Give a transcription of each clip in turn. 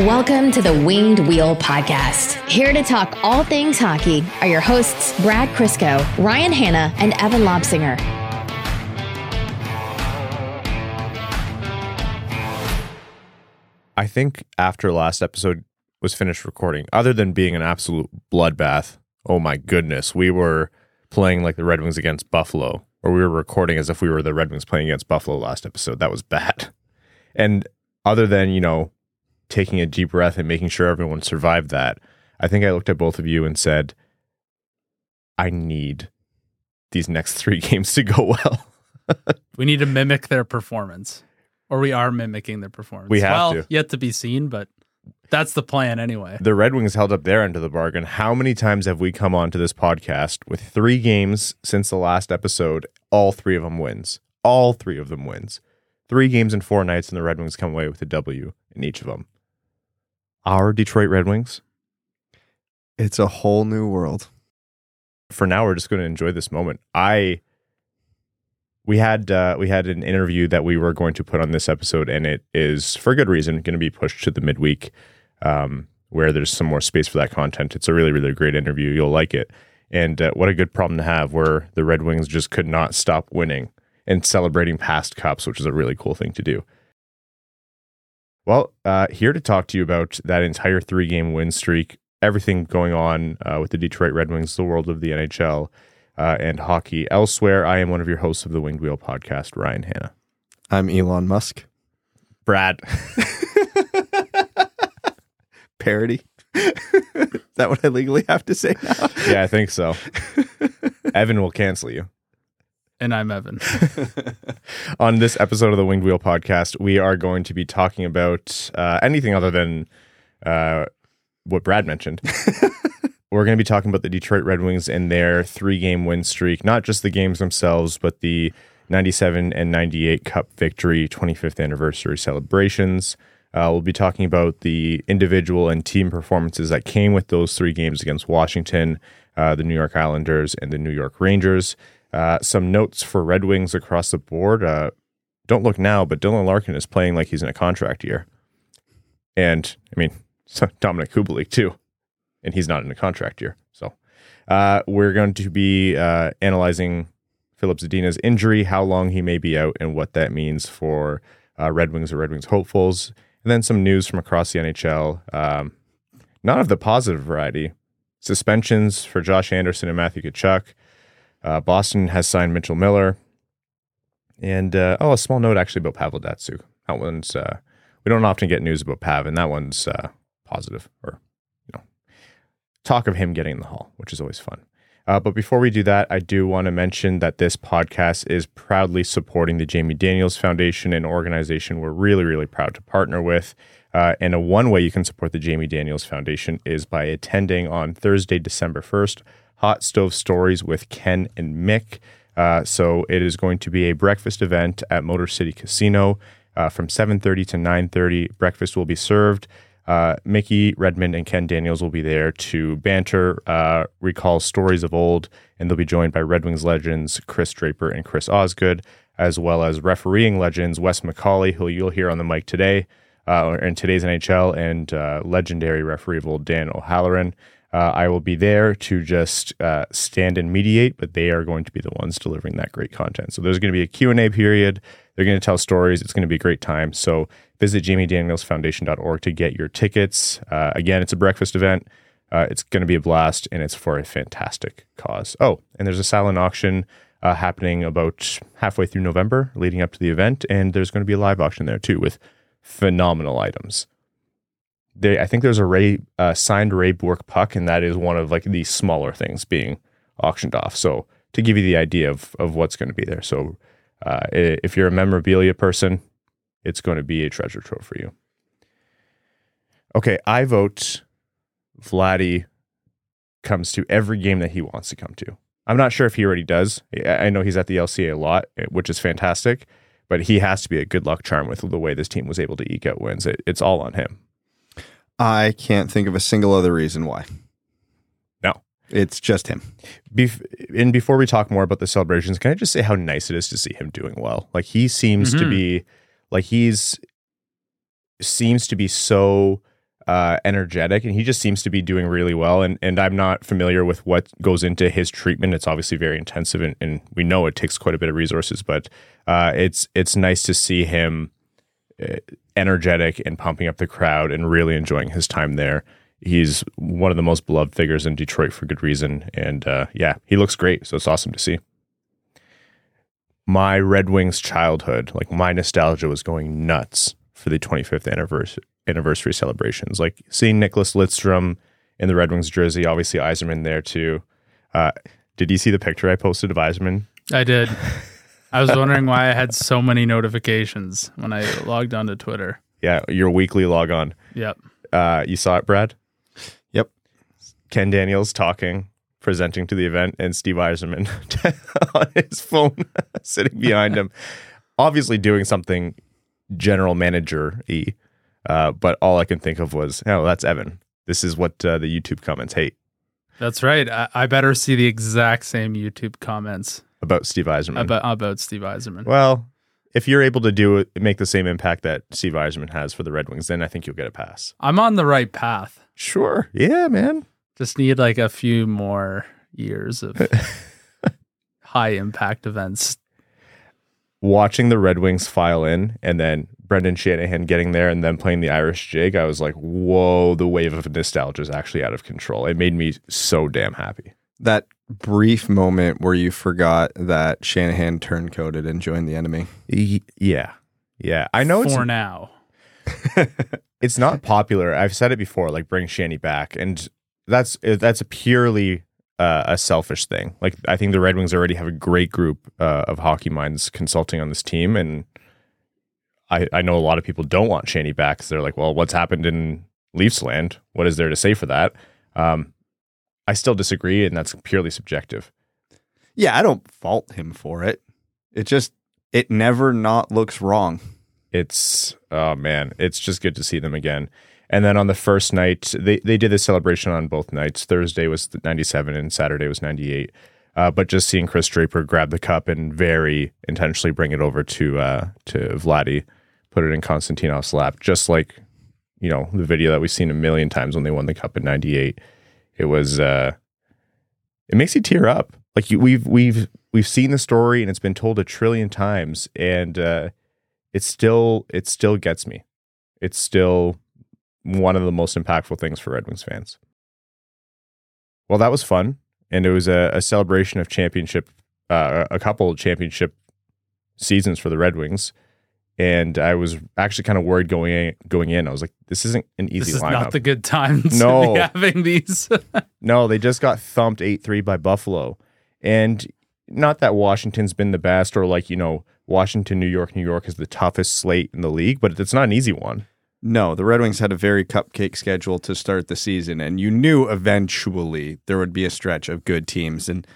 Welcome to the Winged Wheel Podcast. Here to talk all things hockey are your hosts, Brad Crisco, Ryan Hanna, and Evan Lobsinger. I think after last episode was finished recording, other than being an absolute bloodbath, oh my goodness, we were playing like the Red Wings against Buffalo, or we were recording as if we were the Red Wings playing against Buffalo last episode. That was bad. And other than, you know, taking a deep breath and making sure everyone survived that, I think I looked at both of you and said, I need these next three games to go well. we need to mimic their performance, or we are mimicking their performance. We have well, to. Yet to be seen, but that's the plan anyway. The Red Wings held up their end of the bargain. How many times have we come on to this podcast with three games since the last episode? All three of them wins. All three of them wins. Three games in four nights, and the Red Wings come away with a W in each of them. Our Detroit Red Wings, It's a whole new world. for now, we're just going to enjoy this moment. I we had uh, we had an interview that we were going to put on this episode, and it is for good reason going to be pushed to the midweek, um, where there's some more space for that content. It's a really really great interview. You'll like it, and uh, what a good problem to have, where the Red Wings just could not stop winning and celebrating past cups, which is a really cool thing to do. Well, uh, here to talk to you about that entire three game win streak, everything going on uh, with the Detroit Red Wings, the world of the NHL, uh, and hockey elsewhere. I am one of your hosts of the Winged Wheel podcast, Ryan Hanna. I'm Elon Musk. Brad. Parody. Is that what I legally have to say now? yeah, I think so. Evan will cancel you. And I'm Evan. On this episode of the Winged Wheel podcast, we are going to be talking about uh, anything other than uh, what Brad mentioned. We're going to be talking about the Detroit Red Wings and their three game win streak, not just the games themselves, but the 97 and 98 Cup victory 25th anniversary celebrations. Uh, we'll be talking about the individual and team performances that came with those three games against Washington, uh, the New York Islanders, and the New York Rangers. Uh, some notes for Red Wings across the board. Uh, don't look now, but Dylan Larkin is playing like he's in a contract year. And I mean, so Dominik Kubalik too. And he's not in a contract year. So uh, we're going to be uh, analyzing Filip Zadina's injury, how long he may be out, and what that means for uh, Red Wings or Red Wings hopefuls. And then some news from across the NHL. Um, none of the positive variety. Suspensions for Josh Anderson and Matthew Tkachuk. Uh, Boston has signed Mitchell Miller. And uh, oh, a small note actually about Pavel Datsyuk. That one's uh, we don't often get news about Pav, and that one's uh, positive, or you know, talk of him getting in the hall, which is always fun. Uh, but before we do that, I do want to mention that this podcast is proudly supporting the Jamie Daniels Foundation, an organization we're really, really proud to partner with. Uh, and a one way you can support the Jamie Daniels Foundation is by attending on Thursday, December 1st, Hot Stove Stories with Ken and Mick. Uh, so it is going to be a breakfast event at Motor City Casino uh, from 7.30 to 9.30. Breakfast will be served. Uh, Mickey Redmond and Ken Daniels will be there to banter, uh, recall stories of old, and they'll be joined by Red Wings legends Chris Draper and Chris Osgood, as well as refereeing legends Wes McCauley, who you'll hear on the mic today uh, in today's NHL, and uh, legendary referee of old Dan O'Halloran. Uh, I will be there to just uh, stand and mediate, but they are going to be the ones delivering that great content. So there's going to be a Q&A period. They're going to tell stories. It's going to be a great time. So visit jamiedanielsfoundation.org to get your tickets. Uh, again, it's a breakfast event. Uh, it's going to be a blast, and it's for a fantastic cause. Oh, and there's a silent auction uh, happening about halfway through November, leading up to the event, and there's going to be a live auction there too with phenomenal items. They, I think there's a Ray uh, signed Ray Bourque puck, and that is one of like the smaller things being auctioned off. So to give you the idea of of what's going to be there. So uh, if you're a memorabilia person, it's going to be a treasure trove for you. Okay, I vote Vladdy comes to every game that he wants to come to. I'm not sure if he already does. I know he's at the LCA a lot, eh, which is fantastic, but he has to be a good luck charm with the way this team was able to eke out wins. It, it's all on him. I can't think of a single other reason why. No. It's just him. Bef- and before we talk more about the celebrations, can I just say how nice it is to see him doing well? Like he seems to Mhm. be, like he's seems to be so uh, energetic, and he just seems to be doing really well. And and I'm not familiar with what goes into his treatment. It's obviously very intensive, and, and we know it takes quite a bit of resources. But uh, it's it's nice to see him energetic and pumping up the crowd and really enjoying his time there. He's one of the most beloved figures in Detroit for good reason, and uh, yeah, he looks great. So it's awesome to see. My Red Wings childhood, like my nostalgia, was going nuts for the 25th anniversary anniversary celebrations. Like seeing Nicklas Lidstrom in the Red Wings jersey, obviously Yzerman there too. Uh, did you see the picture I posted of Yzerman? I did. I was wondering why I had so many notifications when I logged onto Twitter. Yeah, your weekly log on. Yep. Uh, you saw it, Brad? Yep. Ken Daniels talking, presenting to the event, and Steve Yzerman on his phone sitting behind him, obviously doing something general manager y. Uh, but all I can think of was, oh, that's Evan. This is what uh, the YouTube comments hate That's right. I, I better see the exact same YouTube comments about Steve Yzerman. about about Steve Yzerman. well, if you're able to do it, make the same impact that Steve Yzerman has for the Red Wings, then I think you'll get a pass. I'm on the right path. Sure. Yeah, man. Just need like a few more years of high impact events. Watching the Red Wings file in and then Brendan Shanahan getting there and then playing the Irish jig, I was like, whoa, the wave of nostalgia is actually out of control. It made me so damn happy. That brief moment where you forgot that Shanahan turncoated and joined the enemy. Y- yeah. Yeah. I know it's for now. it's not popular. I've said it before, like bring Shanny back, and that's that's a purely uh, a selfish thing. Like I think the Red Wings already have a great group uh, of hockey minds consulting on this team, and I I know a lot of people don't want Shanny back because they're like, well, what's happened in Leafs land? What is there to say for that? Um, I still disagree, and that's purely subjective. Yeah, I don't fault him for it. It just it never not looks wrong. it's oh man, it's just good to see them again. And then on the first night, they they did the celebration on both nights. Thursday was 97 and Saturday was 98. Uh, but just seeing Chris Draper grab the cup and very intentionally bring it over to uh, to Vladdy, put it in Konstantinov's lap, just like you know the video that we've seen a million times when they won the cup in '98. It was uh, it makes you tear up. Like you, we've we've we've seen the story and it's been told a trillion times, and uh, it still it still gets me. It's still one of the most impactful things for Red Wings fans. Well, that was fun, and it was a, a celebration of championship, uh, a couple championship seasons for the Red Wings. And I was actually kind of worried going in, going in. I was like, "This isn't an easy This is lineup." not the good time to No. be having these. No, they just got thumped 8 3 by Buffalo. And not that Washington's been the best or like, you know, Washington, New York, New York is the toughest slate in the league, but it's not an easy one. No, the Red Wings had a very cupcake schedule to start the season, and you knew eventually there would be a stretch of good teams. And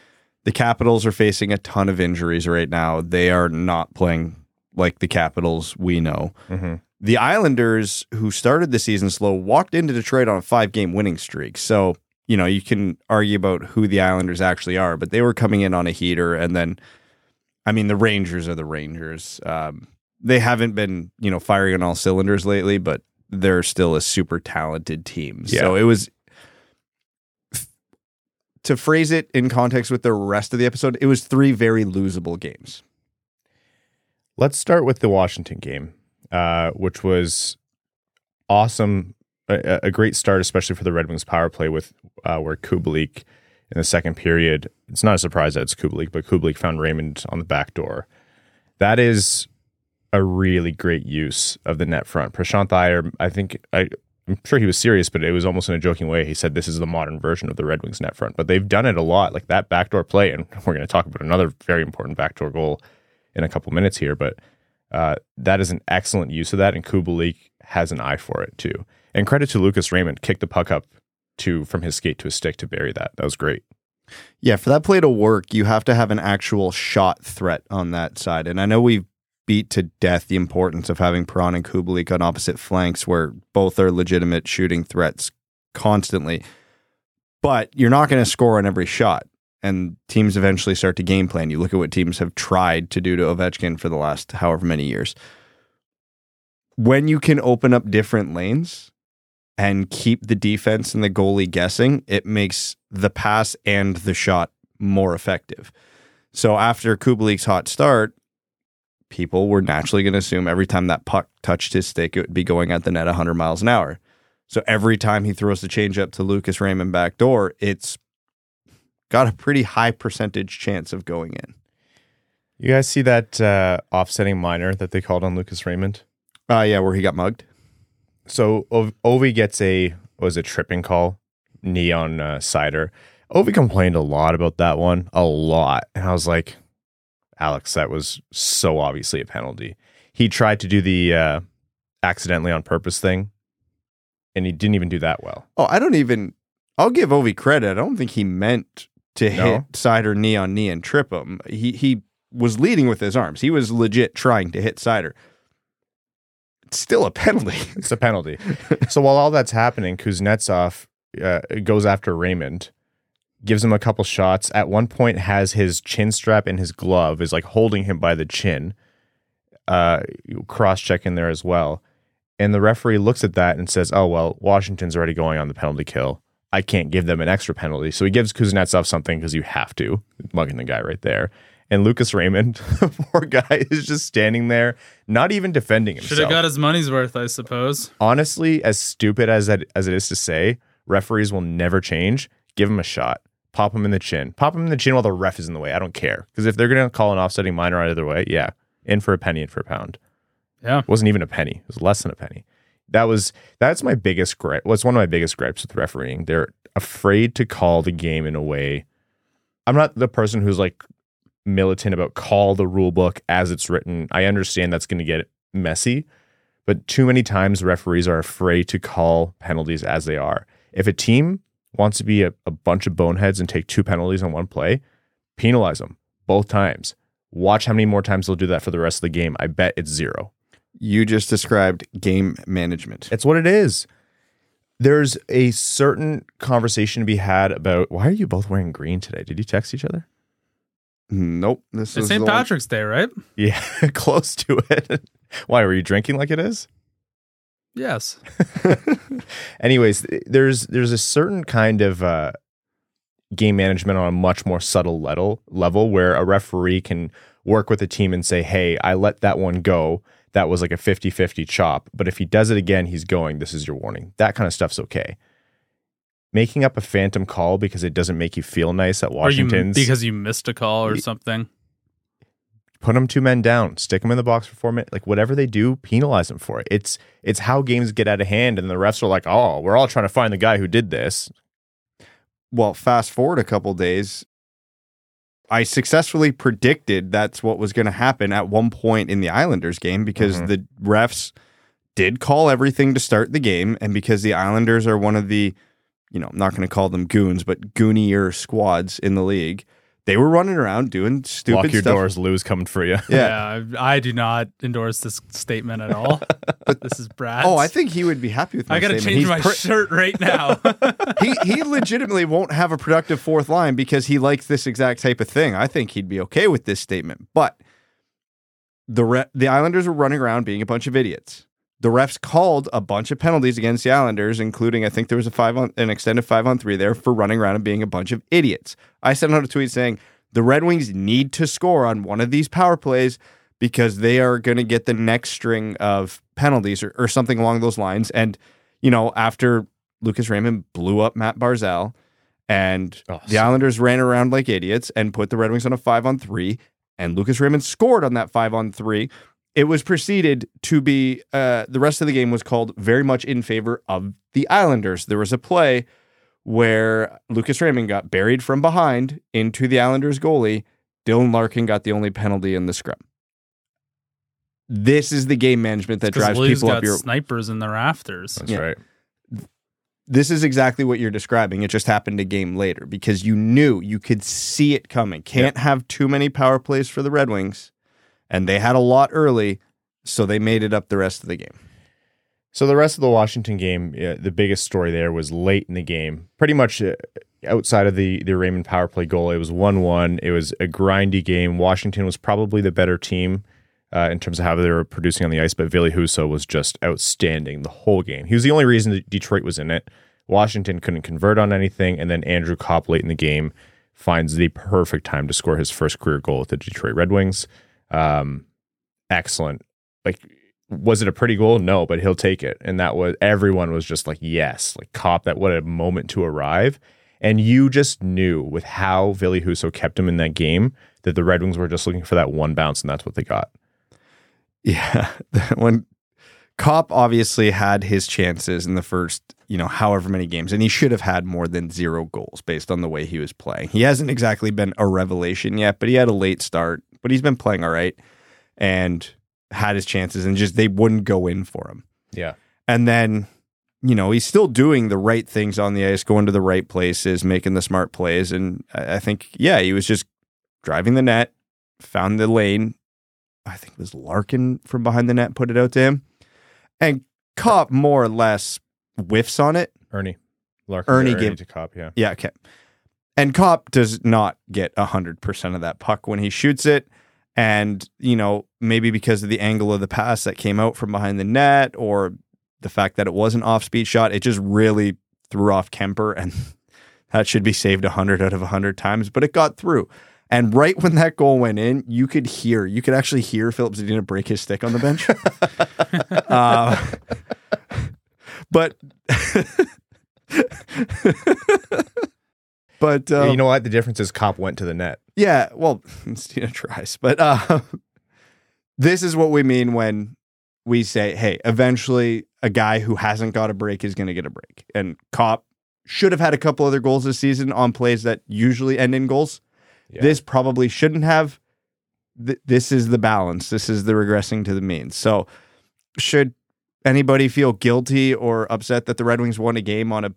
the Capitals are facing a ton of injuries right now. They are not playing like the Capitals we know. Mhm. The Islanders, who started the season slow, walked into Detroit on a five game winning streak. So, you know, you can argue about who the Islanders actually are, but they were coming in on a heater. And then, I mean, the Rangers are the Rangers. Um, they haven't been, you know, firing on all cylinders lately, but they're still a super talented team. So it was to phrase it in context with the rest of the episode, it was three very losable games. Let's start with the Washington game, uh, which was awesome. A, a great start, especially for the Red Wings power play with uh, where Kubalik in the second period. It's not a surprise that it's Kubalik, but Kubalik found Raymond on the back door. That is a really great use of the net front. Prashant Iyer, I think I, I'm sure he was serious, but it was almost in a joking way. He said this is the modern version of the Red Wings net front, but they've done it a lot, like that backdoor play, and we're going to talk about another very important backdoor goal in a couple minutes here. But uh, that is an excellent use of that, and Kubalik has an eye for it too. And credit to Lucas Raymond, kicked the puck up to from his skate to his stick to bury that. That was great. Yeah, for that play to work, you have to have an actual shot threat on that side. And I know we've beat to death the importance of having Perron and Kubalik on opposite flanks where both are legitimate shooting threats constantly. But you're not going to score on every shot. And teams eventually start to game plan. You look at what teams have tried to do to Ovechkin for the last however many years. When you can open up different lanes and keep the defense and the goalie guessing, it makes the pass and the shot more effective. So after Kubalik's hot start, people were naturally going to assume every time that puck touched his stick, it would be going at the net 100 miles an hour. So every time he throws the changeup to Lucas Raymond back door, it's got a pretty high percentage chance of going in. You guys see that uh, offsetting minor that they called on Lucas Raymond? Uh, yeah, where he got mugged. So Ov- Ovi gets a was a tripping call, knee on uh, Seider. Ovi complained a lot about that one, a lot, and I was like, Alex, that was so obviously a penalty. He tried to do the uh, accidentally on purpose thing, and he didn't even do that well. Oh, I don't even. I'll give Ovi credit. I don't think he meant to No? hit Seider knee on knee and trip him. He he was leading with his arms. He was legit trying to hit Seider. It's still a penalty. It's a penalty. so while all that's happening, Kuznetsov uh, goes after Raymond, gives him a couple shots. At one point, has his chin strap in his glove, is like holding him by the chin, uh, cross checking there as well. And the referee looks at that and says, "Oh well, Washington's already going on the penalty kill. I can't give them an extra penalty." So he gives Kuznetsov something because you have to, mugging the guy right there. And Lucas Raymond, the poor guy, is just standing there, not even defending himself Should have got his money's worth, I suppose. honestly, as stupid as that as it is to say, referees will never change. Give him a shot. Pop him in the chin. Pop him in the chin while the ref is in the way. I don't care because if they're gonna call an offsetting minor either way, yeah, in for a penny, in for a pound. Yeah. It wasn't even a penny. It was less than a penny. That was that's my biggest gripe. What's one of my biggest gripes with refereeing? They're afraid to call the game in a way. I'm not the person who's like militant about call the rule book as it's written. I understand that's going to get messy, but too many times referees are afraid to call penalties as they are. If a team wants to be a, a bunch of boneheads and take two penalties on one play, penalize them both times. Watch how many more times they'll do that for the rest of the game. I bet it's zero. You just described game management. It's what it is. There's a certain conversation to be had about why are you both wearing green today? Did you text each other? Nope. This It's is St. the one- Patrick's Day, right? Yeah, close to it. why were you drinking like it is? Yes. Anyways, there's there's a certain kind of uh, game management on a much more subtle level level where a referee can work with a team and say, "Hey, I let that one go. That was like a 50-50 chop, but if he does it again, he's going. This is your warning." That kind of stuff's okay. Making up a phantom call because it doesn't make you feel nice at Or you, Washington's because you missed a call or Ye- something. put them two men down, stick them in the box for four minutes, like whatever they do, penalize them for it. It's it's how games get out of hand, and the refs are like, "Oh, we're all trying to find the guy who did this." well, fast forward a couple days, I successfully predicted that's what was going to happen at one point in the Islanders game because Mhm. the refs did call everything to start the game, and because the Islanders are one of the, you know, I'm not going to call them goons, but goonier squads in the league. They were running around doing stupid Lock your stuff. doors, Lou's coming for you. Yeah. I, I do not endorse this statement at all. but this is Brad. Oh, I think he would be happy with my I got to statement. change He's my pre- shirt right now. he he legitimately won't have a productive fourth line because he likes this exact type of thing. I think he'd be okay with this statement. But the re- the Islanders were running around being a bunch of idiots. The refs called a bunch of penalties against the Islanders, including I think there was a five on an extended five on three there for running around and being a bunch of idiots. I sent out a tweet saying the Red Wings need to score on one of these power plays because they are going to get the next string of penalties or, or something along those lines. And you know, after Lucas Raymond blew up Matt Barzal, and Oh, the Islanders ran around like idiots and put the Red Wings on a five on three, and Lucas Raymond scored on that five on three. It was proceeded to be uh, the rest of the game was called very much in favor of the Islanders. There was a play where Lucas Raymond got buried from behind into the Islanders goalie. Dylan Larkin got the only penalty in the scrum. This is the game management that drives Lou's people got up your snipers in the rafters. That's Yeah. right. this is exactly what you're describing. It just happened a game later because you knew you could see it coming. Can't have too many power plays for the Red Wings, and they had a lot early, so they made it up the rest of the game. So the rest of the Washington game, the biggest story there was late in the game. Pretty much uh, outside of the the Raymond power play goal, it was one one. It was a grindy game. Washington was probably the better team. uh, in terms of how they were producing on the ice, but Ville Husso was just outstanding the whole game. He was the only reason that Detroit was in it. Washington couldn't convert on anything, and then Andrew Copp late in the game finds the perfect time to score his first career goal with the Detroit Red Wings. Um, excellent. Like, was it a pretty goal? No, but he'll take it. And that was everyone was just like, yes, like Copp That what a moment to arrive. And you just knew with how Ville Husso kept him in that game that the Red Wings were just looking for that one bounce, and that's what they got. Yeah. when Copp obviously had his chances in the first, you know, however many games, and he should have had more than zero goals based on the way he was playing. He hasn't exactly been a revelation yet, but he had a late start, but he's been playing all right and had his chances and just they wouldn't go in for him. Yeah. And then, you know, he's still doing the right things on the ice, going to the right places, making the smart plays. And I think, yeah, he was just driving the net, found the lane. I think it was Larkin from behind the net put it out to him. And Copp more or less whiffs on it. Ernie. Larkin Ernie Ernie gave- to Copp, yeah. Yeah, okay. And Copp does not get 100% of that puck when he shoots it. And, you know, maybe because of the angle of the pass that came out from behind the net or the fact that it was an off speed shot, it just really threw off Kemper. And that should be saved 100 out of 100 times, but it got through. And right when that goal went in, you could hear, you could actually hear Philip Zadina break his stick on the bench. uh, but, but, um, you know what? The difference is Copp went to the net. yeah, well, Stina tries, but uh, this is what we mean when we say, "Hey, eventually, a guy who hasn't got a break is going to get a break." And Copp should have had a couple other goals this season on plays that usually end in goals. Yeah. This probably shouldn't have. Th- this is the balance. This is the regressing to the mean. So, should anybody feel guilty or upset that the Red Wings won a game on a,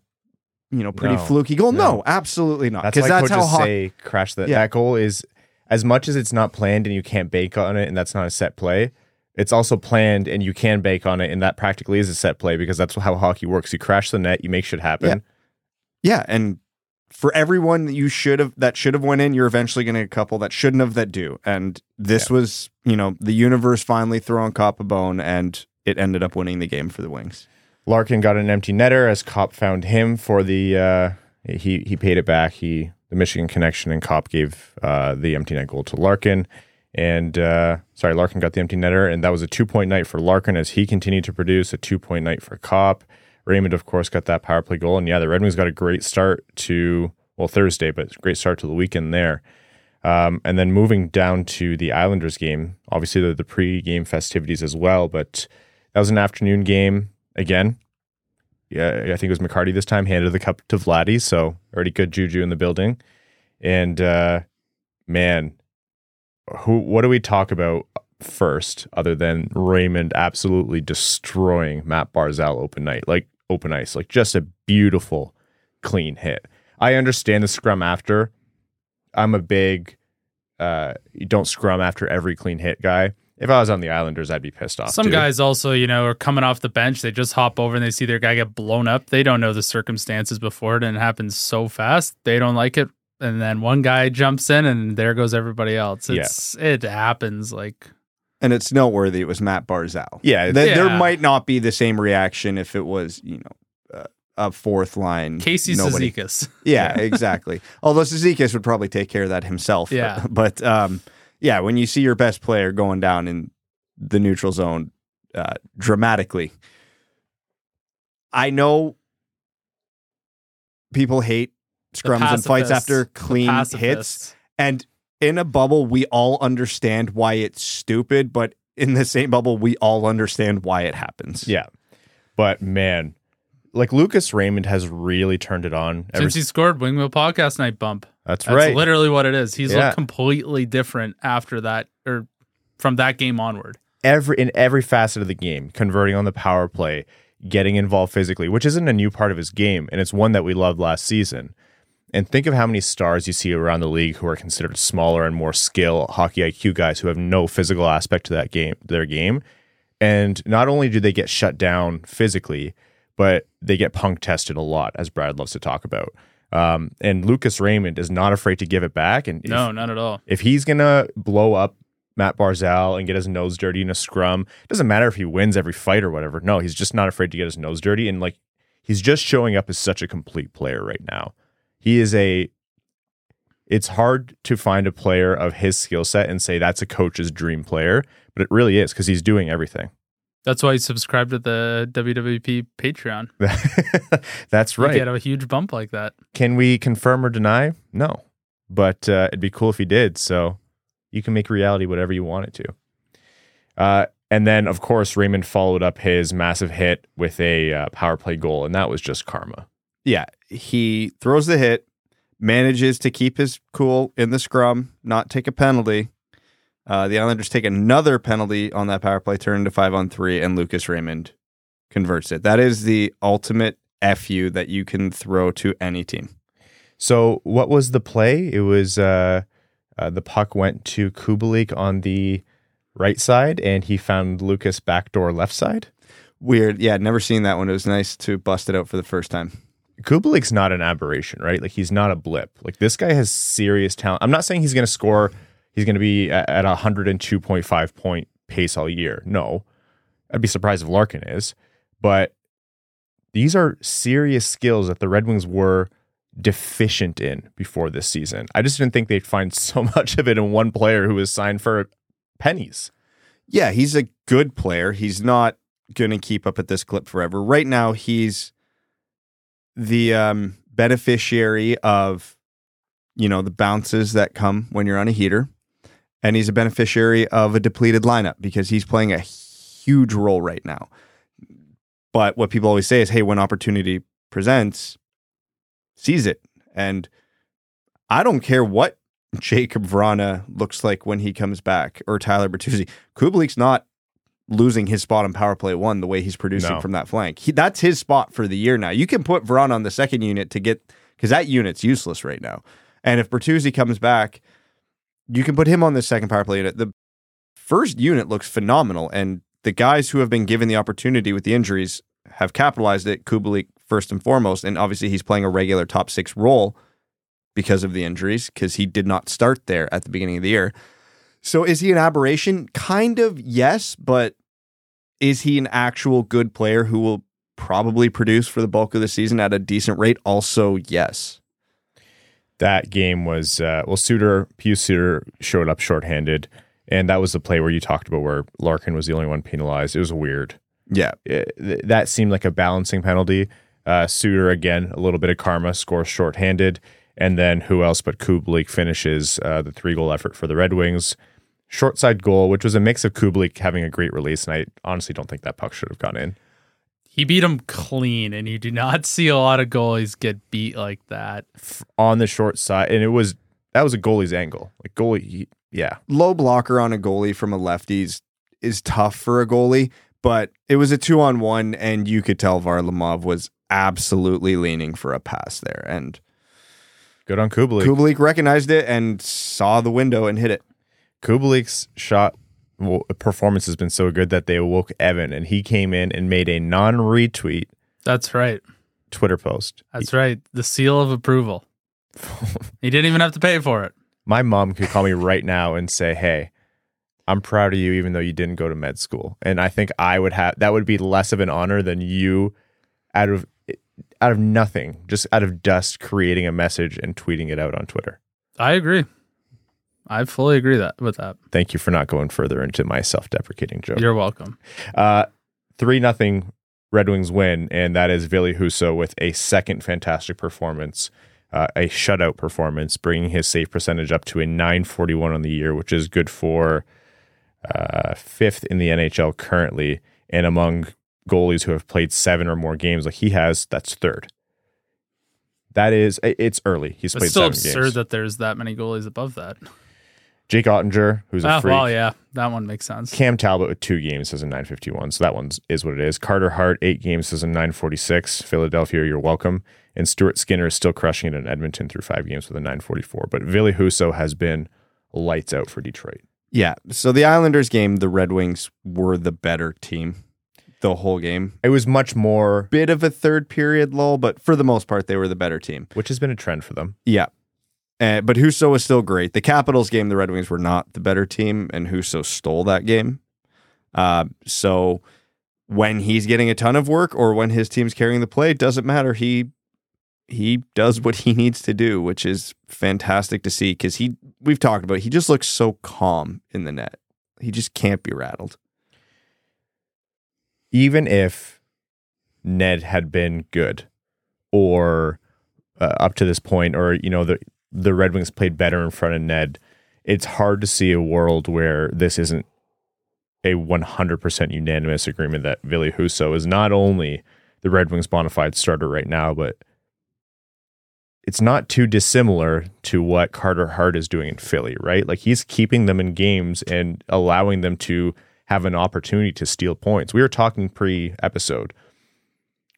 you know, pretty No. fluky goal? No, No. absolutely not. That's Because why that's, how say crash that. Yeah. That goal is as much as it's not planned and you can't bake on it, and that's not a set play. It's also planned and you can bake on it, and that practically is a set play because that's how hockey works. You crash the net, you make shit happen. Yeah, and for everyone that you should have that should have went in, you're eventually going to get a couple that shouldn't have that do. And this was, you know, the universe finally throwing Copp a bone, and it ended up winning the game for the Wings. Larkin got an empty netter as Copp found him for the. Uh, he he paid it back. He the Michigan connection and Copp gave uh, the empty net goal to Larkin. And uh, sorry, Larkin got the empty netter, and that was a two point night for Larkin as he continued to produce a two point night for Copp. Raymond, of course, got that power play goal, and yeah, the Red Wings got a great start to well Thursday, but great start to the weekend there. Um, and then moving down to the Islanders game, obviously the, the pre-game festivities as well, but that was an afternoon game again. Yeah, I think it was McCarty this time handed the cup to Vladdy, so already good juju in the building. And uh, man, who? What do we talk about first, other than Raymond absolutely destroying Matt Barzal open night, like open ice, like just a beautiful, clean hit. I understand the scrum after. I'm a big uh, you don't scrum after every clean hit guy. If I was on the Islanders, I'd be pissed off. Some too. guys also, you know, are coming off the bench. They just hop over and they see their guy get blown up. They don't know the circumstances before it, and it happens so fast. They don't like it, and then one guy jumps in, and there goes everybody else. Yeah. It's it happens. Like And it's noteworthy. It was Matt Barzal. Yeah, Th- there might not be the same reaction if it was, you know, uh, a fourth line. Casey nobody. Cizikas. Yeah, exactly. Although Cizikas would probably take care of that himself. Yeah. But um, yeah, when you see your best player going down in the neutral zone uh, dramatically, I know people hate scrums and fights after clean hits. And in a bubble, we all understand why it's stupid, but in the same bubble, we all understand why it happens. Yeah. But man, like Lucas Raymond has really turned it on. Ever Since he scored Winged Wheel Podcast Night bump. That's, That's right. literally what it is. He's Yeah. looked completely different after that, or from that game onward. every in every facet of the game, converting on the power play, getting involved physically, which isn't a new part of his game, and it's one that we loved last season. And think of how many stars you see around the league who are considered smaller and more skill hockey IQ guys who have no physical aspect to that game, their game. And not only do they get shut down physically, but they get punk tested a lot, as Brad loves to talk about. Um, and Lucas Raymond is not afraid to give it back. And if- No, not at all. if he's gonna blow up Matt Barzal and get his nose dirty in a scrum. It doesn't matter if he wins every fight or whatever. No, he's just not afraid to get his nose dirty. And like, he's just showing up as such a complete player right now. He is a, it's hard to find a player of his skill set and say that's a coach's dream player, but it really is because he's doing everything. That's why you subscribe to the WWP Patreon. that's right. You right. get a huge bump like that. Can we confirm or deny? No, but uh, it'd be cool if he did. So you can make reality whatever you want it to. Uh, and then, of course, Raymond followed up his massive hit with a uh, power play goal, and that was just karma. Yeah, he throws the hit, manages to keep his cool in the scrum, not take a penalty. Uh, the Islanders take another penalty on that power play, turn to five on three, and Lucas Raymond converts it. That is the ultimate fu that you can throw to any team. So, what was the play? It was uh, uh, the puck went to Kubalik on the right side, and he found Lucas backdoor left side. Weird, yeah. Never seen that one. It was nice to bust it out for the first time. Kubalik's not an aberration, right? Like he's not a blip. Like this guy has serious talent. I'm not saying he's going to score. He's going to be at a 102.5 point pace all year. No, I'd be surprised if Larkin is. But these are serious skills that the Red Wings were deficient in before this season. I just didn't think they'd find so much of it in one player who was signed for pennies. Yeah, he's a good player. He's not going to keep up at this clip forever. Right now, he's the um, beneficiary of, you know, the bounces that come when you're on a heater. And he's a beneficiary of a depleted lineup because he's playing a huge role right now. But what people always say is, hey, when opportunity presents, seize it. And I don't care what Jakub Vrana looks like when he comes back or Tyler Bertuzzi. Kubalik's not losing his spot on power play one the way he's producing No. from that flank. He, that's his spot for the year now. You can put Vrana on the second unit to get because that unit's useless right now. And if Bertuzzi comes back, you can put him on the second power play unit. The first unit looks phenomenal, and the guys who have been given the opportunity with the injuries have capitalized it. Kubalik first and foremost, and obviously he's playing a regular top six role because of the injuries because he did not start there at the beginning of the year. So is he an aberration? Kind of, yes, but is he an actual good player who will probably produce for the bulk of the season at a decent rate? Also, yes. That game was uh, well Suter Pius Suter showed up shorthanded and that was the play where you talked about where Larkin was the only one penalized. It was weird. Yeah. It- th- that seemed like a balancing penalty. Uh, Suter again, a little bit of karma, scores shorthanded, and then who else but Kubalik finishes uh, the three goal effort for the Red Wings. Short side goal, which was a mix of Kubalik having a great release, and I honestly don't think that puck should have gone in. He beat him clean, and you do not see a lot of goalies get beat like that. on the short side, and it was that was a goalie's angle. Like goalie, he, yeah, Low blocker on a goalie from a lefties is tough for a goalie, but it was a two on one, and you could tell Varlamov was absolutely leaning for a pass there. And good on Kubalik. Kubalik recognized it and saw the window and hit it. Kubalik's shot well, performance has been so good that they awoke Evan, and he came in and made a non-retweet That's right. Twitter post. That's right. The seal of approval. he didn't even have to pay for it. My mom could call me right now and say, "Hey, I'm proud of you, even though you didn't go to med school." And I think I would have that would be less of an honor than you, out of out of nothing, just out of dust, creating a message and tweeting it out on Twitter. I agree. I fully agree that with that. Thank you for not going further into my self-deprecating joke. You're welcome. Uh, three nothing Red Wings win, and that is Ville Husso with a second fantastic performance, uh, a shutout performance, bringing his save percentage up to a 941 on the year, which is good for uh, fifth in the NHL currently, and among goalies who have played seven or more games like he has, that's third. That is, it's early. He's It's played still absurd games. that there's that many goalies above that. Jake Oettinger, who's a Ah, freak. well, yeah, that one makes sense. Cam Talbot with two games has a 951, so that one is what it is. Carter Hart, eight games has a 946. Philadelphia, you're welcome. And Stuart Skinner is still crushing it in Edmonton through five games with a 944. But Ville Husso has been lights out for Detroit. Yeah. So the Islanders game, the Red Wings were the better team the whole game. It was much more, Bit of a third period lull, but for the most part, they were the better team. which has been a trend for them. Yeah. Uh, but Husso was still great. The Capitals game, the Red Wings were not the better team, and Husso stole that game. Uh, so when he's getting a ton of work or when his team's carrying the play, it doesn't matter. He he does what he needs to do, which is fantastic to see because he we've talked about it, he just looks so calm in the net. He just can't be rattled. even if Ned had been good or uh, up to this point, or you know the the Red Wings played better in front of Ned, it's hard to see a world where this isn't a 100% unanimous agreement that Ville Husso is not only the Red Wings bona fide starter right now, but it's not too dissimilar to what Carter Hart is doing in Philly, right? Like he's keeping them in games and allowing them to have an opportunity to steal points. We were talking pre episode.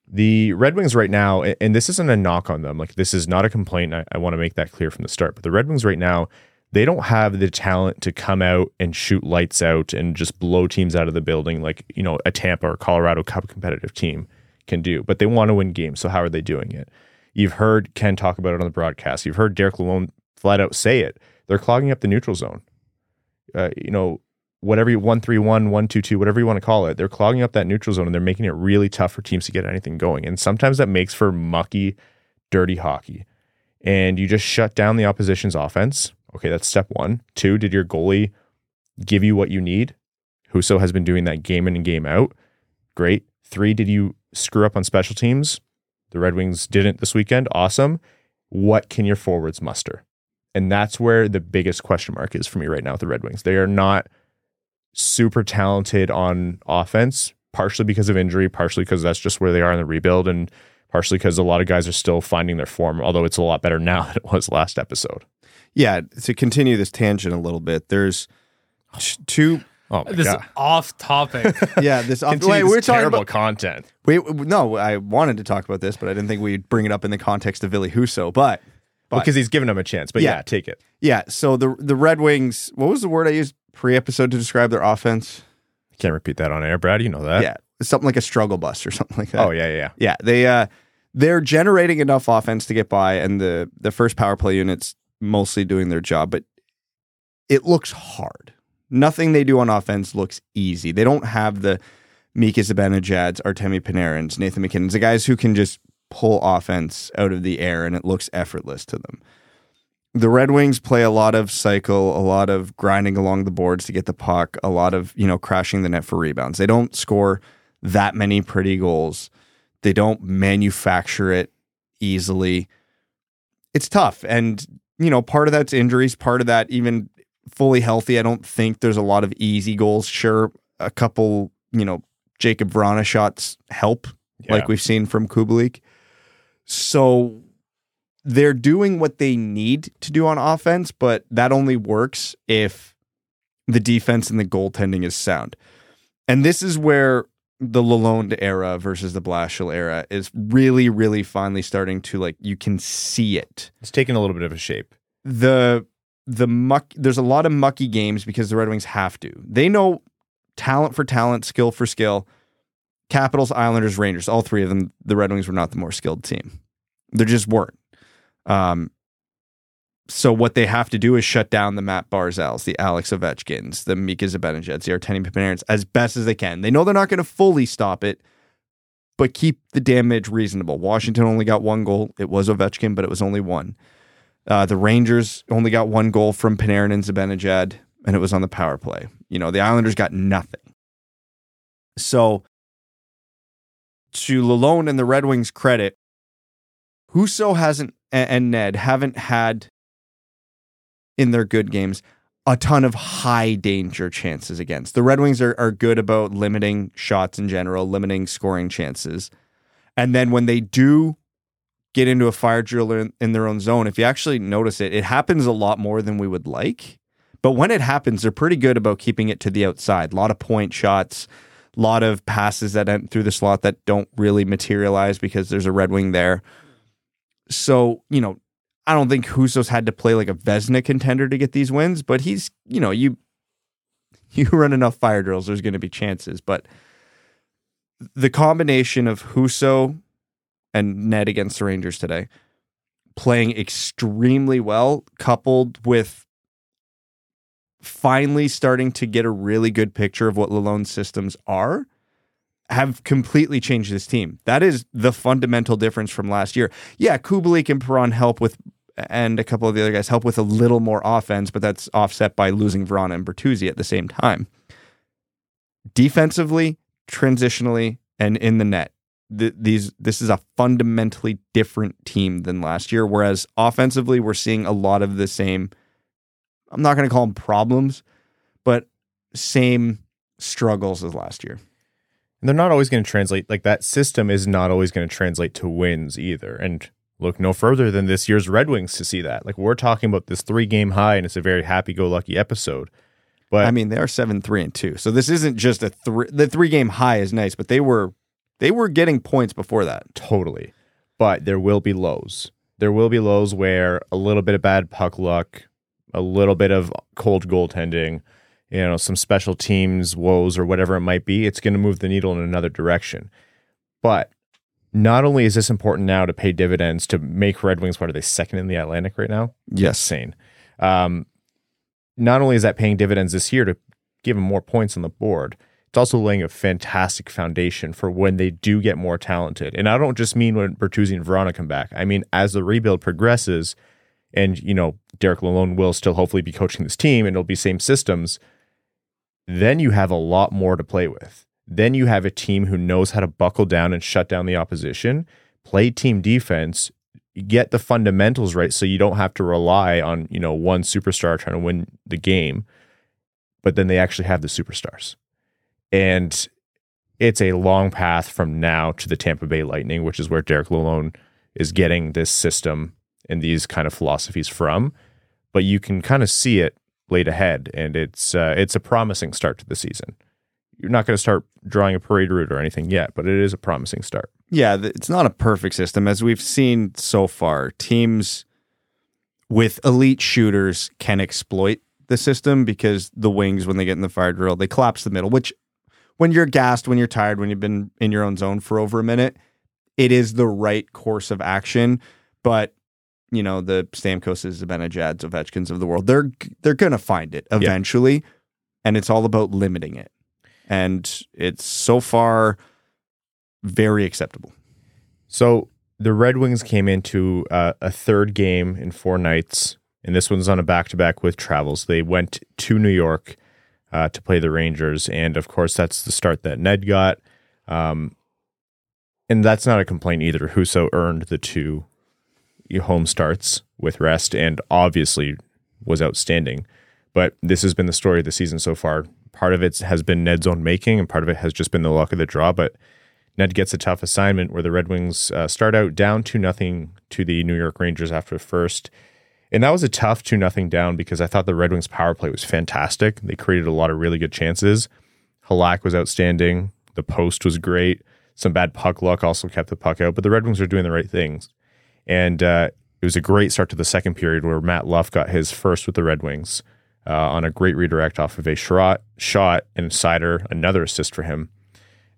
The Red Wings right now, and this isn't a knock on them, like this is not a complaint. I, I want to make that clear from the start. But the Red Wings right now, they don't have the talent to come out and shoot lights out and just blow teams out of the building like, you know, a Tampa or Colorado Cup competitive team can do. But they want to win games. So how are they doing it? You've heard Ken talk about it on the broadcast. You've heard Derek Lalonde flat out say it. They're clogging up the neutral zone. Uh, you know, whatever you one three one, one two two, whatever you want to call it, they're clogging up that neutral zone and they're making it really tough for teams to get anything going. And sometimes that makes for mucky, dirty hockey. And you just shut down the opposition's offense. Okay, that's step one. Two, did your goalie give you what you need? Husso has been doing that game in and game out. Great. Three, did you screw up on special teams? The Red Wings didn't this weekend. Awesome. What can your forwards muster? And that's where the biggest question mark is for me right now with the Red Wings. They are not super talented on offense, partially because of injury, partially because that's just where they are in the rebuild, and partially because a lot of guys are still finding their form, although it's a lot better now than it was last episode. Yeah, to continue this tangent a little bit, there's t- two. Oh my This god. off topic. Yeah, this. Continue wait, we're talking terrible about. content. We, no, I wanted to talk about this, but I didn't think we'd bring it up in the context of Ville Husso. But, but Because he's given them a chance. But Yeah. yeah, take it. yeah, so the the Red Wings. What was the word I used pre-episode to describe their offense? I can't repeat that on air, Brad. You know that. yeah, something like a struggle bus or something like that. Oh yeah, yeah, yeah. They uh they're generating enough offense to get by, and the the first power play units mostly doing their job, but it looks hard. Nothing they do on offense looks easy. They don't have the Mika Zibanejad's, Artemi Panarins, Nathan MacKinnon's, the guys who can just pull offense out of the air and it looks effortless to them. The Red Wings play a lot of cycle, a lot of grinding along the boards to get the puck, a lot of, you know, crashing the net for rebounds. They don't score that many pretty goals. They don't manufacture it easily. It's tough. And, you know, part of that's injuries, part of that even fully healthy. I don't think there's a lot of easy goals. Sure, a couple, you know, Jakub Vrana shots help, Yeah. like we've seen from Kubalik. So they're doing what they need to do on offense, but that only works if the defense and the goaltending is sound. And this is where the Lalonde era versus the Blashill era is really, really finally starting to like you can see it. It's taking a little bit of a shape. The the muck there's a lot of mucky games because the Red Wings have to. They know talent for talent, skill for skill. Capitals, Islanders, Rangers, all three of them, the Red Wings were not the more skilled team. They just weren't. Um, so what they have to do is shut down the Matt Barzals, the Alex Ovechkins, the Mika Zibanejad's, the Artemi Panarin's as best as they can. They know they're not going to fully stop it, but keep the damage reasonable. Washington only got one goal. It was Ovechkin, but it was only one. Uh, the Rangers only got one goal from Panarin and Zibanejad, and it was on the power play. You know, the Islanders got nothing. So, to Lalonde and the Red Wings' credit, Husso hasn't a- and Ned haven't had in their good games a ton of high danger chances against. The Red Wings are, are good about limiting shots in general, limiting scoring chances. And then when they do get into a fire drill in, in their own zone, if you actually notice it, it happens a lot more than we would like. But when it happens, they're pretty good about keeping it to the outside. A lot of point shots, a lot of passes that end through the slot that don't really materialize because there's a Red Wing there. So, you know, I don't think Husso's had to play like a Vezina contender to get these wins, but he's, you know, you you run enough fire drills, there's going to be chances. But the combination of Husso and Ned against the Rangers today, playing extremely well, coupled with finally starting to get a really good picture of what Lalonde's systems are, have completely changed this team. That is the fundamental difference from last year. Yeah, Kubalik and Perron help with, and a couple of the other guys help with a little more offense, but that's offset by losing Vrana and Bertuzzi at the same time. Defensively, transitionally, and in the net, th- these this is a fundamentally different team than last year. Whereas offensively, we're seeing a lot of the same. I'm not going to call them problems, but same struggles as last year. And they're not always going to translate like that system is not always going to translate to wins either. And look no further than this year's Red Wings to see that. Like we're talking about this three game high, and it's a very happy go lucky episode. But I mean, they are seven three and two, so this isn't just a three. The three game high is nice, but they were they were getting points before that. Totally. But there will be lows. There will be lows where a little bit of bad puck luck, a little bit of cold goaltending, you know, some special teams woes or whatever it might be, it's going to move the needle in another direction. But not only is this important now to pay dividends to make Red Wings, what are they, second in the Atlantic right now? Yes. Insane. Um, not only is that paying dividends this year to give them more points on the board, it's also laying a fantastic foundation for when they do get more talented. And I don't just mean when Bertuzzi and Vrana come back. I mean as the rebuild progresses, and you know Derek Lalonde will still hopefully be coaching this team, and it'll be same systems. Then you have a lot more to play with. Then you have a team who knows how to buckle down and shut down the opposition, play team defense, get the fundamentals right, so you don't have to rely on you know one superstar trying to win the game. But then they actually have the superstars. And it's a long path from now to the Tampa Bay Lightning, which is where Derek Lalonde is getting this system and these kind of philosophies from. But you can kind of see it laid ahead, and it's uh, it's a promising start to the season. You're not going to start drawing a parade route or anything yet, but it is a promising start. Yeah, it's not a perfect system as we've seen so far. Teams with elite shooters can exploit the system because the wings, when they get in the fire drill, they collapse the middle, which when you're gassed, when you're tired, when you've been in your own zone for over a minute, it is the right course of action. But you know the Stamkoses, the Benajads, Ovechkins of the world, they're they're gonna find it eventually, yeah. and it's all about limiting it. And it's so far very acceptable. So the Red Wings came into uh, a third game in four nights, and this one's on a back to back with travels. They went to New York uh, to play the Rangers. And of course, that's the start that Ned got. Um, and that's not a complaint either. Husso earned the two home starts with rest and obviously was outstanding. But this has been the story of the season so far. Part of it has been Ned's own making, and part of it has just been the luck of the draw. But Ned gets a tough assignment where the Red Wings uh, start out down to nothing to the New York Rangers after first. And that was a tough 2 nothing down because I thought the Red Wings power play was fantastic. They created a lot of really good chances. Halak was outstanding. The post was great. Some bad puck luck also kept the puck out, but the Red Wings are doing the right things. And uh, it was a great start to the second period where Matt Luff got his first with the Red Wings uh, on a great redirect off of a shot, shot and Seider, another assist for him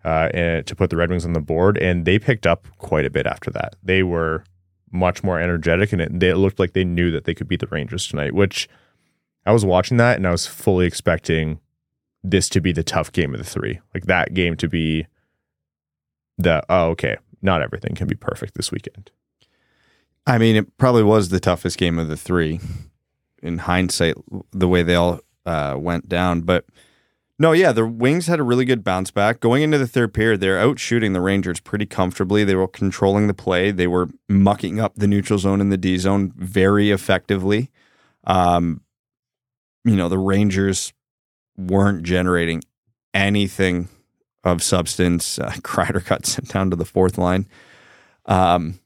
uh, to put the Red Wings on the board. And they picked up quite a bit after that. They were much more energetic, and it, they, it looked like they knew that they could beat the Rangers tonight. Which I was watching that, and I was fully expecting this to be the tough game of the three, like that game to be the oh okay, not everything can be perfect this weekend. I mean, it probably was the toughest game of the three in hindsight, the way they all uh, went down, but no, yeah, the Wings had a really good bounce back. Going into the third period, they're out shooting the Rangers pretty comfortably. They were controlling the play. They were mucking up the neutral zone and the D zone very effectively. Um, you know, the Rangers weren't generating anything of substance. Uh, Kreider got sent down to the fourth line. Um,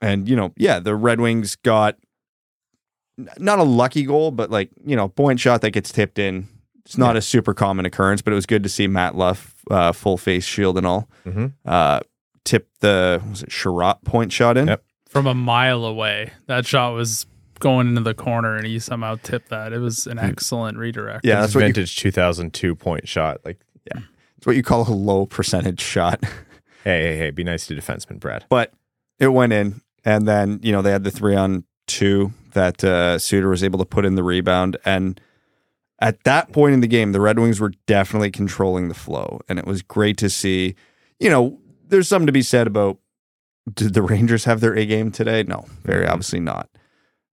and, you know, yeah, the Red Wings got not a lucky goal, but like, you know, point shot that gets tipped in it's not yeah. a super common occurrence, but it was good to see Matt Luff uh, full face shield and all mm-hmm. uh, tip the was it Chiarot point shot in yep. from a mile away. That shot was going into the corner, and he somehow tipped that. It was an hmm. excellent redirect. Yeah, that's vintage you, 2002 point shot. Like, yeah, it's what you call a low percentage shot. hey, hey, hey! Be nice to defenseman, Brad. But it went in, And then, you know, they had the three on two that uh, Suter was able to put in the rebound. And at that point in the game, the Red Wings were definitely controlling the flow. And it was great to see, you know, there's something to be said about did the Rangers have their A game today? No, very Mhm. obviously not.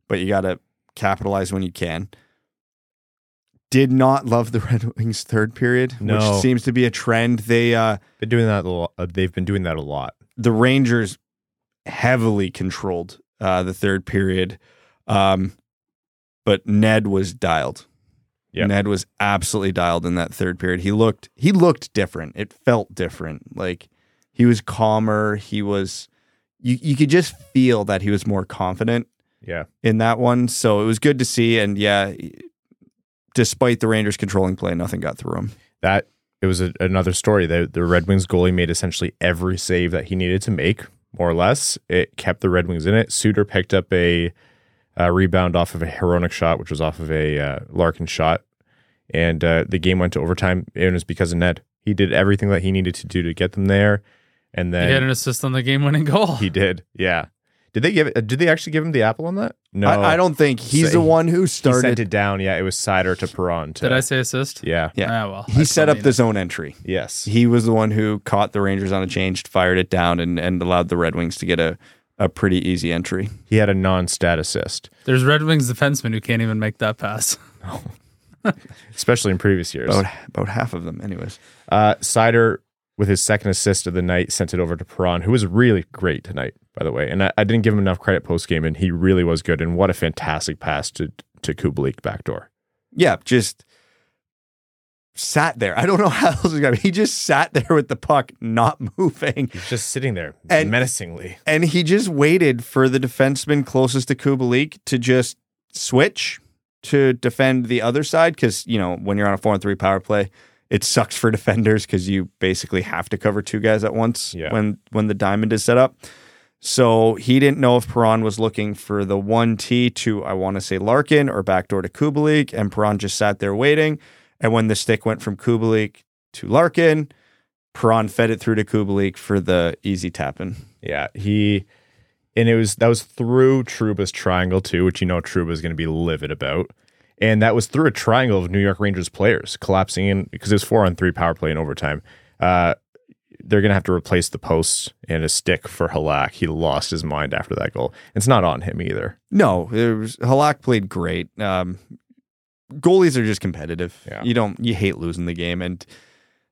But you got to capitalize when you can. Did not love the Red Wings third period, No. which seems to be a trend. They uh Been doing that a lot. uh, They've been doing that a lot. the Rangers heavily controlled uh, the third period, um, but Ned was dialed. Yep. Ned was absolutely dialed in that third period. He looked he looked different. It felt different. Like he was calmer. He was you you could just feel that he was more confident Yeah. in that one. So it was good to see. And yeah, despite the Rangers controlling play, nothing got through him. That it was a, another story. The the Red Wings goalie made essentially every save that he needed to make, more or less. It kept the Red Wings in it. Suter picked up a, a rebound off of a heroic shot, which was off of a uh, Larkin shot, and uh, the game went to overtime. And it was because of Ned. He did everything that he needed to do to get them there, and then He had an assist on the game-winning goal. he did. Yeah. Did they give it? Did they actually give him the apple on that? No, I, I don't think he's So the one who He sent started. it down. Yeah, it was Seider to Perron. To, Did I say assist? Yeah. Yeah. Ah, well, he I set up mean the zone entry. Yes. He was the one who caught the Rangers on a change, fired it down, and, and allowed the Red Wings to get a, a pretty easy entry. He had a non-stat assist, There's Red Wings defensemen who can't even make that pass. especially in previous years. About about half of them, anyways. Uh, Seider, with his second assist of the night, sent it over to Perron, who was really great tonight, by the way. And I, I didn't give him enough credit post game, and he really was good. And what a fantastic pass to to Kubalik backdoor. Yeah, just sat there. I don't know how else to describe it. He just sat there with the puck, not moving. He's just sitting there And- menacingly. And he just waited for the defenseman closest to Kubalik to just switch to defend the other side. Cause, you know, when you're on a four and three power play, it sucks for defenders because you basically have to cover two guys at once Yeah. when when the diamond is set up. So he didn't know if Perron was looking for the one T to I want to say Larkin or backdoor to Kubalik, and Perron just sat there waiting. And when the stick went from Kubalik to Larkin, Perron fed it through to Kubalik for the easy tapping. Yeah, he and it was that was through Trouba's triangle too, which you know Trouba is going to be livid about. And that was through a triangle of New York Rangers players collapsing in because it was four on three power play in overtime. Uh, they're going to have to replace the posts and a stick for Halak. He lost his mind after that goal. It's not on him either. No, it was Halak played great. Um, goalies are just competitive. Yeah. You don't you hate losing the game, and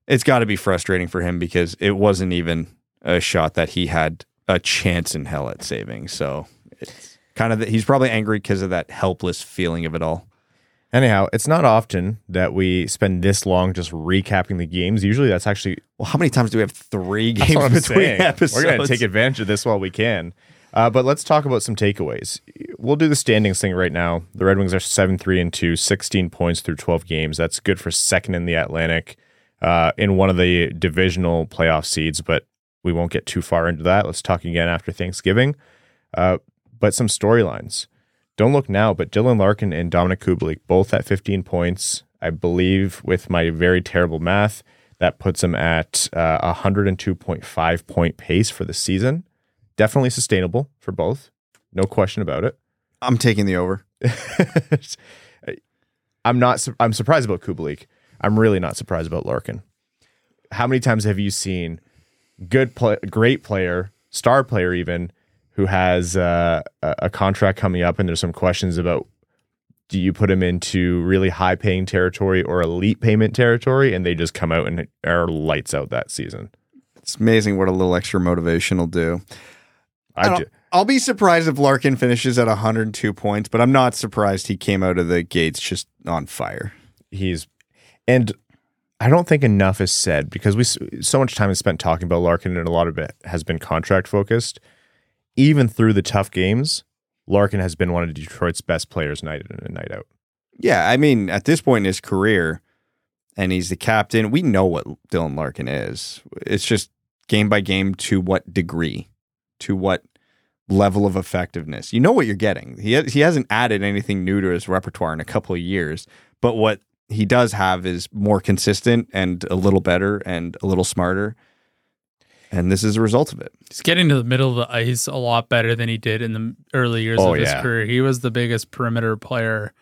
it's got to be frustrating for him because it wasn't even a shot that he had a chance in hell at saving. So it's kind of the, he's probably angry because of that helpless feeling of it all. Anyhow, it's not often that we spend this long just recapping the games. Usually, that's actually Well, how many times do we have three games between saying. episodes? We're going to take advantage of this while we can. Uh, but let's talk about some takeaways. We'll do the standings thing right now. The Red Wings are 7 3 and 2, 16 points through 12 games. That's good for second in the Atlantic uh, in one of the divisional playoff seeds, but we won't get too far into that. Let's talk again after Thanksgiving. Uh, but some storylines. Don't look now, but Dylan Larkin and Dominik Kubalik both at 15 points. I believe with my very terrible math, that puts them at uh, a 102.5 point pace for the season. Definitely sustainable for both. No question about it. I'm taking the over. I'm not. su- I'm surprised about Kubalik. I'm really not surprised about Larkin. How many times have you seen good, play, great player, star player, even who has uh, a contract coming up, and there's some questions about do you put him into really high paying territory or elite payment territory, and they just come out and are lights out that season. It's amazing what a little extra motivation will do. I do, I'll be surprised if Larkin finishes at 102 points, but I'm not surprised he came out of the gates just on fire. he's and I don't think enough is said because we so much time is spent talking about Larkin and a lot of it has been contract focused. Even through the tough games, Larkin has been one of Detroit's best players night in and night out. Yeah, I mean, at this point in his career, and he's the captain, we know what Dylan Larkin is. It's just game by game to what degree, to what level of effectiveness. You know what you're getting. He he hasn't added anything new to his repertoire in a couple of years, but what he does have is more consistent and a little better and a little smarter. And this is a result of it. He's getting to the middle of the ice a lot better than he did in the early years Oh, of his yeah. career. He was the biggest perimeter player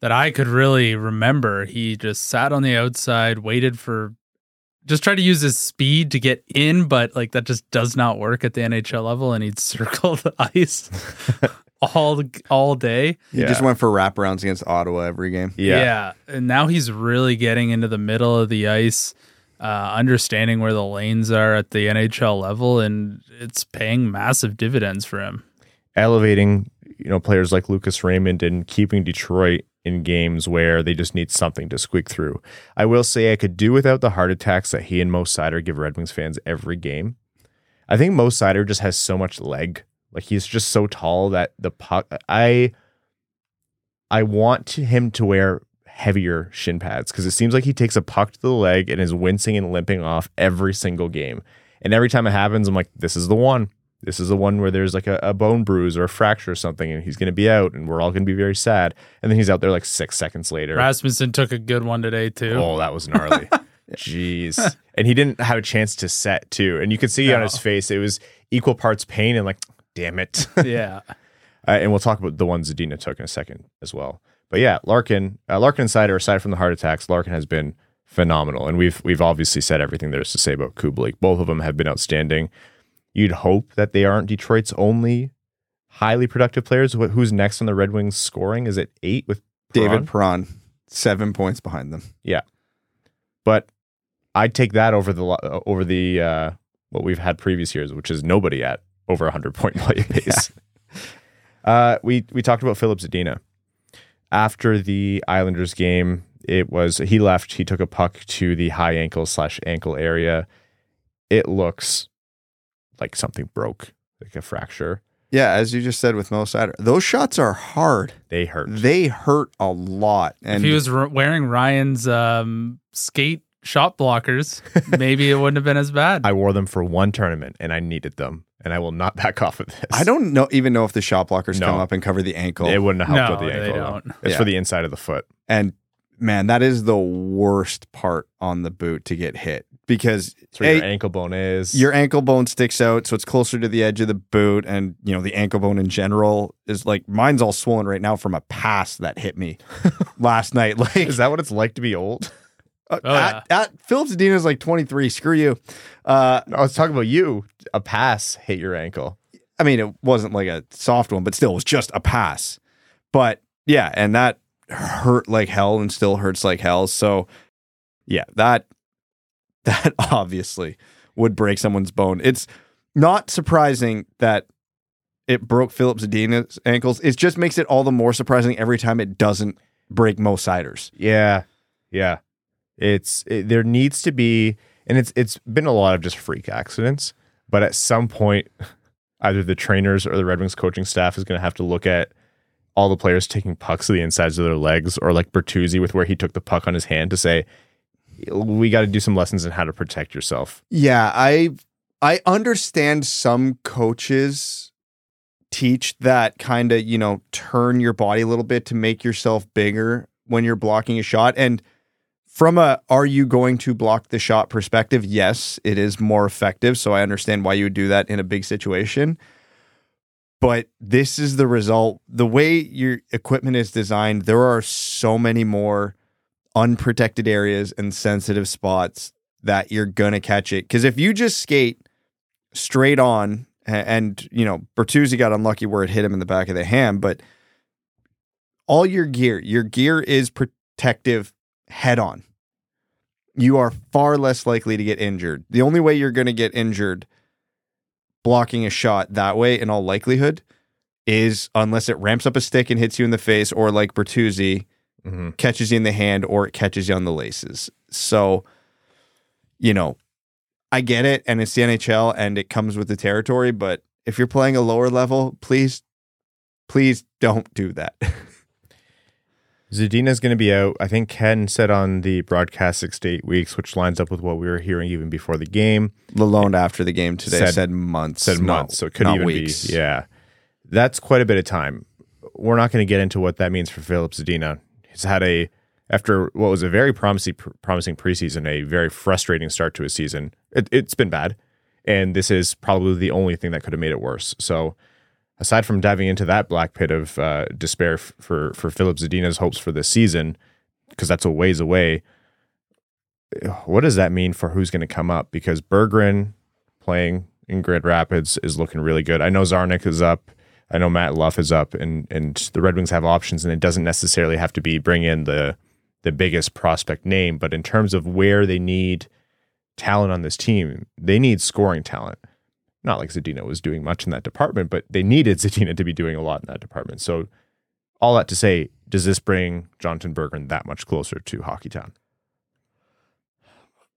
that I could really remember. He just sat on the outside, waited for just tried to use his speed to get in, but like that just does not work at the NHL level and he'd circle the ice all all day. He Yeah. just went for wraparounds against Ottawa every game. Yeah. And now he's really getting into the middle of the ice, uh, understanding where the lanes are at the NHL level, and it's paying massive dividends for him. elevating you know players like Lucas Raymond and keeping Detroit in games where they just need something to squeak through. I will say I could do without the heart attacks that he and Mo Seider give Red Wings fans every game. I think Mo Seider just has so much leg. Like he's just so tall that the puck I I want him to wear heavier shin pads because it seems like he takes a puck to the leg and is wincing and limping off every single game. And every time it happens, I'm like, this is the one. This is the one where there's like a, a bone bruise or a fracture or something, and he's going to be out, and we're all going to be very sad. And then he's out there like six seconds later. Rasmussen took a good one today too. Oh, that was gnarly. Jeez. And he didn't have a chance to set too. And you could see on his face, it was equal parts pain and like, damn it. Yeah, Uh, and we'll talk about the ones Zadina took in a second as well. But yeah, Larkin, uh, Larkin and Seider, aside from the heart attacks, Larkin has been phenomenal. And we've we've obviously said everything there is to say about Kubalik. Both of them have been outstanding. You'd hope that they aren't Detroit's only highly productive players. Wh- Who's next on the Red Wings scoring? Is it eight with David Perron? Perron, seven points behind them. Yeah, but I'd take that over the over the uh, what we've had previous years, which is nobody at over 100 point play pace. uh, we we talked about Filip Zadina after the Islanders game. It was he left. He took a puck to the high ankle slash ankle area. It looks like something broke, like a fracture. Yeah, as you just said with Mo Seider, those shots are hard. They hurt. They hurt a lot. And if he was r- wearing Ryan's um, skate shot blockers, maybe it wouldn't have been as bad. I wore them for one tournament, and I needed them, and I will not back off of this. I don't know even know if the shot blockers No. come up and cover the ankle. It wouldn't have helped No, with the they ankle. though. don't. It's Yeah. for the inside of the foot. and man, that is the worst part on the boot to get hit because It's where your ankle bone is. your ankle bone sticks out, so it's closer to the edge of the boot, and you know the ankle bone in general is like mine's all swollen right now from a pass that hit me last night. Like is that what it's like to be old? Uh, Oh, at, at Filip Zadina's like twenty three. Screw you. Uh, I was talking about you. A pass hit your ankle. I mean, it wasn't like a soft one, but still, it was just a pass. But yeah, and that hurt like hell and still hurts like hell. So yeah, that that obviously would break someone's bone. It's not surprising that it broke Filip Zadina's ankles. It just makes it all the more surprising every time it doesn't break Mo Seiders. Yeah, yeah. It's it, there needs to be, and it's it's been a lot of just freak accidents. But at some point, either the trainers or the Red Wings coaching staff is going to have to look at all the players taking pucks to the insides of their legs, or like Bertuzzi with where he took the puck on his hand to say, we got to do some lessons on how to protect yourself. Yeah, I I understand some coaches teach that kind of, you know, turn your body a little bit to make yourself bigger when you're blocking a shot and from a are you going to block the shot perspective, yes, it is more effective, so I understand why you would do that in a big situation. But this is the result. The way your equipment is designed, there are so many more unprotected areas and sensitive spots that you're gonna catch it. Because if you just skate straight on, and you know Bertuzzi got unlucky where it hit him in the back of the hand, but all your gear, your gear is protective head on. You are far less likely to get injured. The only way you're gonna get injured blocking a shot that way, in all likelihood, is unless it ramps up a stick and hits you in the face, or like Bertuzzi, Mm-hmm. catches you in the hand or it catches you on the laces. So, you know, I get it and it's the NHL and it comes with the territory, but if you're playing a lower level, please, please don't do that. Zadina's going to be out. I think Ken said on the broadcast six to eight weeks, which lines up with what we were hearing even before the game. Lalonde after the game today Said- said, months. said not- months, so it could not even weeks. be yeah. That's quite a bit of time. We're not going to get into what that means for Filip Zadina. He's had a after what was a very promising promising preseason, a very frustrating start to his season. It, it's been bad, And this is probably the only thing that could have made it worse. So, aside from diving into that black pit of uh, despair f- for for Filip Zadina's hopes for this season, because that's a ways away. What does that mean for who's going to come up? Because Berggren playing in Grand Rapids is looking really good. I know Czarnik is up. I know Matt Luff is up, and and the Red Wings have options, and it doesn't necessarily have to be bring in the the biggest prospect name, but in terms of where they need talent on this team, they need scoring talent. Not like Zadina was doing much in that department, but they needed Zadina to be doing a lot in that department. So, all that to say, does this bring Jonathan Berggren that much closer to Hockey Town?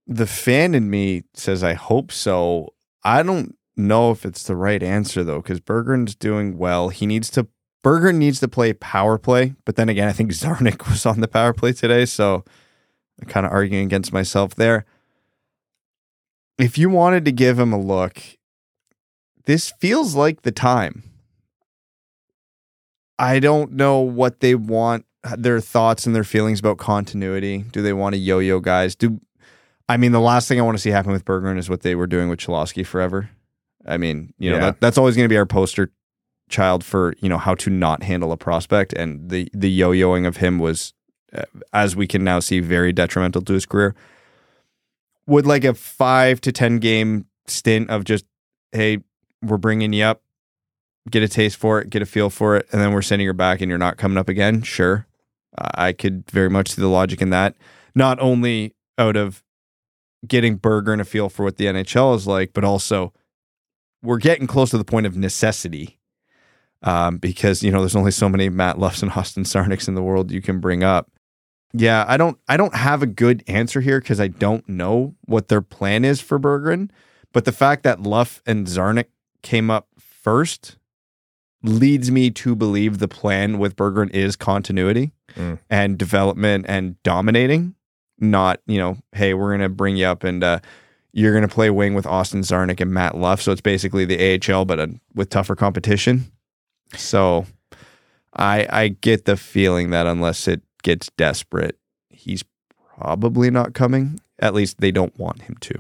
The fan in me says I hope so. I don't know if it's the right answer though, because Berggren's doing well. He needs to Berggren needs to play power play, but then again, I think Czarnik was on the power play today, so I'm kind of arguing against myself there. If you wanted to give him a look, this feels like the time. I don't know what they want, their thoughts and their feelings about continuity. Do they want to yo-yo guys? Do I mean the last thing I want to see happen with Berggren is what they were doing with Cholowski forever. I mean, you know, Yeah. that, that's always going to be our poster child for you know how to not handle a prospect, and the the yo-yoing of him was, uh, as we can now see, very detrimental to his career. Would like a five to ten game stint of just, hey, we're bringing you up, get a taste for it, get a feel for it, and then we're sending you back, and you're not coming up again. Sure, I could very much see the logic in that. Not only out of getting Berggren a feel for what the NHL is like, but also we're getting close to the point of necessity um, because you know there's only so many Matt Luffs and Austin Czarniks in the world you can bring up. Yeah, I don't I don't have a good answer here because I don't know what their plan is for Berggren. But the fact that Luff and Czarnik came up first leads me to believe the plan with Berggren is continuity Mm. and development and dominating, not, you know, hey, we're gonna bring you up and uh, you're gonna play wing with Austin Czarnik and Matt Luff. So it's basically the AHL, but uh, with tougher competition. So I I get the feeling that unless it gets desperate, he's probably not coming. At least they don't want him to.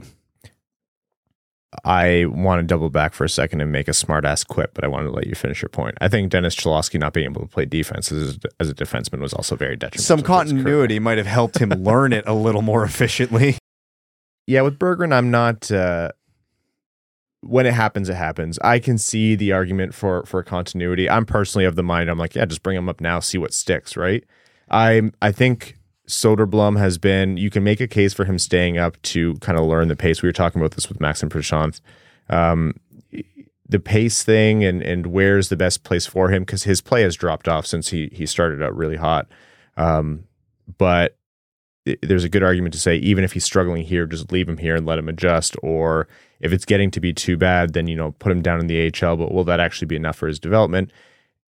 I want to double back for a second and make a smart ass quip, but I wanted to let you finish your point. I think Dennis Cholowski not being able to play defense as, as a defenseman was also very detrimental. Some to his career. continuity might have helped him learn it a little more efficiently. Yeah, with Berggren, I'm not. Uh, when it happens, it happens. I can see the argument for for continuity. I'm personally of the mind. I'm like, yeah, just bring him up now, see what sticks. Right. I I think Soderblom has been. You can make a case for him staying up to kind of learn the pace. We were talking about this with Maxim Prashant. Um, the pace thing and and where's the best place for him because his play has dropped off since he he started out really hot. Um, but th- there's a good argument to say even if he's struggling here, just leave him here and let him adjust. Or if it's getting to be too bad, then you know put him down in the AHL. But will that actually be enough for his development?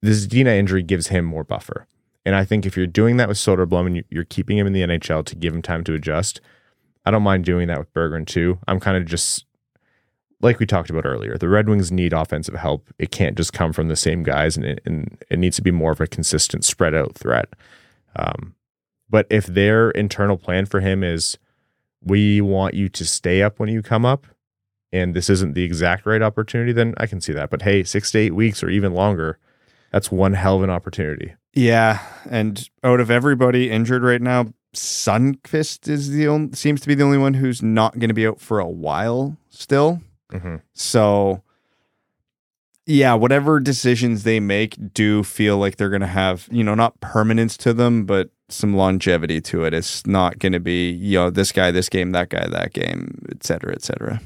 This Zadina injury gives him more buffer, and I think if you're doing that with Soderblom and you- you're keeping him in the NHL to give him time to adjust, I don't mind doing that with Berggren too. I'm kind of just like we talked about earlier. The Red Wings need offensive help. It can't just come from the same guys, and it, and it needs to be more of a consistent, spread out threat. Um, but if their internal plan for him is, we want you to stay up when you come up, and this isn't the exact right opportunity, then I can see that. But hey, six to eight weeks or even longer, that's one hell of an opportunity. Yeah, and out of everybody injured right now, Sundqvist is the only seems to be the only one who's not going to be out for a while still. Mhm. So, yeah, whatever decisions they make do feel like they're going to have, you know, not permanence to them, but some longevity to it. It's not going to be, you know, this guy, this game, that guy, that game, et cetera, et cetera.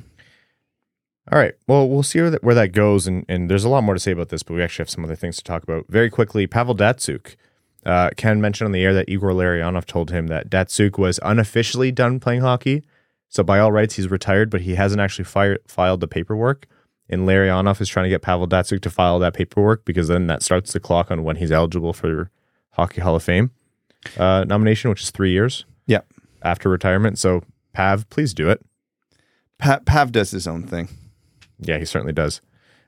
All right. Well, we'll see where that, where that goes, and, and there's a lot more to say about this, but we actually have some other things to talk about. Very quickly, Pavel Datsyuk. Uh, Ken mentioned on the air that Igor Larionov told him that Datsyuk was unofficially done playing hockey. So by all rights, he's retired, but he hasn't actually filed the paperwork. And Larionov is trying to get Pavel Datsyuk to file that paperwork because then that starts the clock on when he's eligible for Hockey Hall of Fame uh, nomination, which is three years. Yeah. After retirement. So Pav, please do it. Pa- Pav does his own thing. Yeah, he certainly does.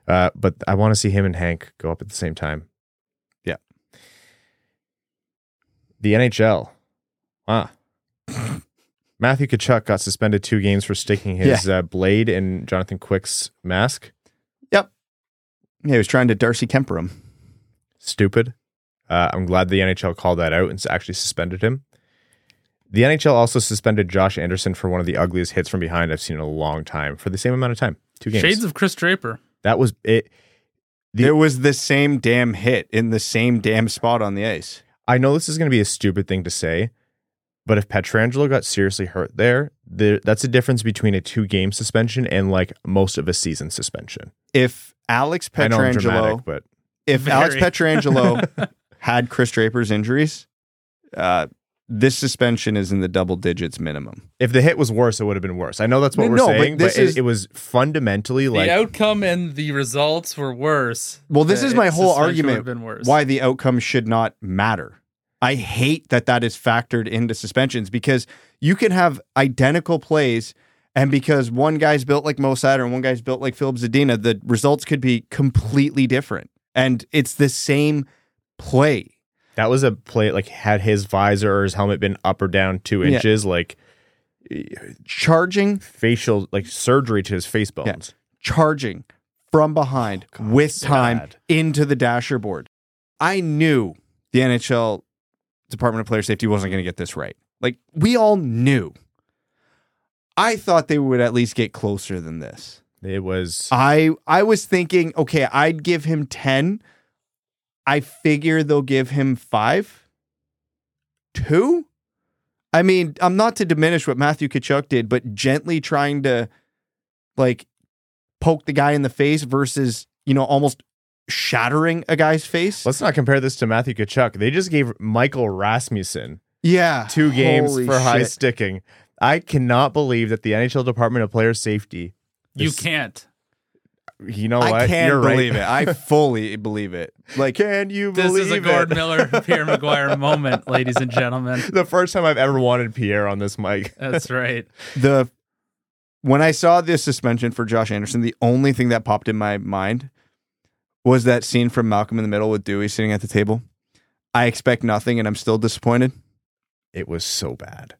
Uh, but I want to see him and Hank go up at the same time. Yeah. The NHL. Ah. Matthew Tkachuk got suspended two games for sticking his uh, blade in Jonathan Quick's mask. Yep. Yeah, he was trying to Darcy Kuemper him. Stupid. Uh, I'm glad the NHL called that out and actually suspended him. The NHL also suspended Josh Anderson for one of the ugliest hits from behind I've seen in a long time for the same amount of time. Two games. Shades of Chris Draper. that was it. The- it was the same damn hit in the same damn spot on the ice. I know this is going to be a stupid thing to say, but if Pietrangelo got seriously hurt there, there that's a difference between a two game suspension and like most of a season suspension. If Alex I know I'm Pietrangelo, dramatic, but if Alex Pietrangelo had Chris Draper's injuries, uh, this suspension is in the double digits minimum. if the hit was worse, it would have been worse. I know that's what we're No, saying, but, this it, is- it was fundamentally like the outcome and the results were worse. Well, this is my whole suspension argument would've Been worse. why the outcome should not matter. I hate that that is factored into suspensions because you can have identical plays, and because one guy's built like Mo Seider and one guy's built like Filip Zadina, the results could be completely different. And it's the same play. That was a play like had his visor or his helmet been up or down two Yeah. inches, like Charging, facial like surgery to his face bones. charging from behind oh God, with time into the dasher board. I knew the NHL Department of Player Safety wasn't going to get this right. Like we all knew. I thought they would at least get closer than this. It was I I was thinking, okay, I'd give him 10. I figure they'll give him 5. 2? I mean, I'm not to diminish what Matthew Tkachuk did, but gently trying to like poke the guy in the face versus, you know, almost shattering a guy's face. Let's not compare this to Matthew Tkachuk. They just gave Michael Rasmussen yeah. two games Holy for high sticking. I cannot believe that the NHL Department of Player Safety. you can't. You know what? I can't You're right. believe it. I fully believe it. Like Can you This believe is a it? Gord Miller, Pierre McGuire moment, ladies and gentlemen. the first time I've ever wanted Pierre on this mic. That's right. the when I saw this suspension for Josh Anderson, the only thing that popped in my mind was that scene from Malcolm in the Middle with Dewey sitting at the table. I expect nothing, and I'm still disappointed. It was so bad.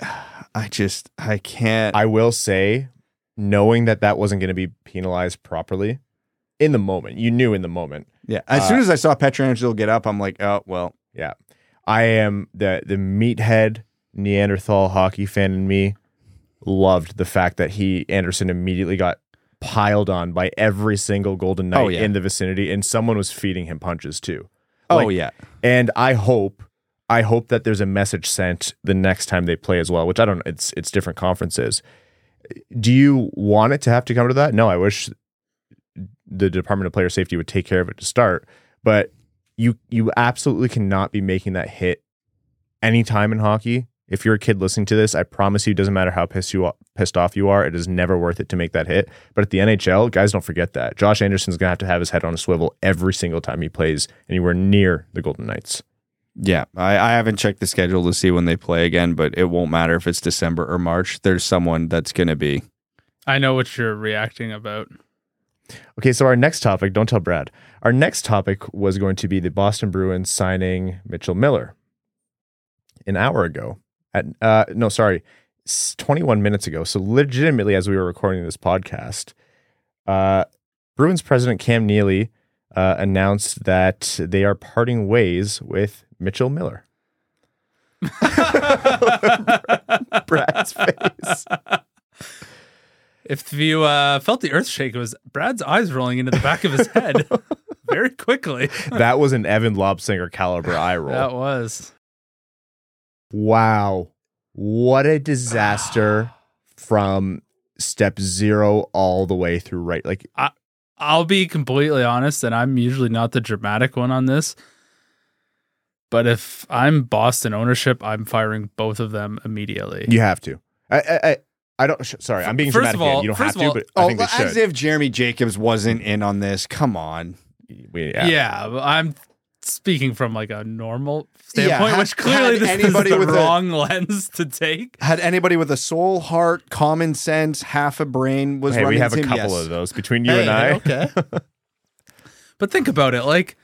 I just I can't. I will say, knowing that that wasn't going to be penalized properly in the moment, you knew in the moment. yeah, as uh, soon as I saw Pietrangelo get up, I'm like, oh well. Yeah. I am the the meathead Neanderthal hockey fan in me loved the fact that he Anderson immediately got piled on by every single Golden Knight Oh, yeah. in the vicinity and someone was feeding him punches too. Oh yeah, And I hope I hope that there's a message sent the next time they play as well, which I don't know, it's it's different conferences. Do you want it to have to come to that? No, I wish the Department of Player Safety would take care of it to start, but you you absolutely cannot be making that hit anytime in hockey. If you're a kid listening to this, I promise you, it doesn't matter how pissed you pissed off you are, it is never worth it to make that hit. But at the NHL, guys, don't forget that Josh Anderson's gonna have to have his head on a swivel every single time he plays anywhere near the Golden Knights. Yeah. I, I haven't checked the schedule to see when they play again, but it won't matter if it's December or March. There's someone that's going to be. I know what you're reacting about. Okay, so our next topic, don't tell Brad. Our next topic was going to be the Boston Bruins signing Mitchell Miller an hour ago. At uh no, sorry, 21 minutes ago. So legitimately as we were recording this podcast, uh Bruins president Cam Neely uh, announced that they are parting ways with Mitchell Miller. Brad's face. If you uh, felt the earth shake, it was Brad's eyes rolling into the back of his head very quickly. That was an Evan Lobsinger caliber eye roll. That was. Wow. What a disaster from step zero all the way through right. Like, I'll be completely honest, and I'm usually not the dramatic one on this. But if I'm Boston ownership, I'm firing both of them immediately. you have to. I, I, I, I don't, sh- sorry, I'm being First dramatic of all- again. You don't first have of to, all- but I Oh, think they as if Jeremy Jacobs wasn't in on this. Come on. We- yeah. yeah. I'm speaking from like a normal standpoint, had- which clearly this anybody is the with a- wrong lens to take. Had anybody with a soul, heart, common sense, half a brain was Hey, running we have a couple Yes. of those between you Hey, and I. Okay. But think about it, like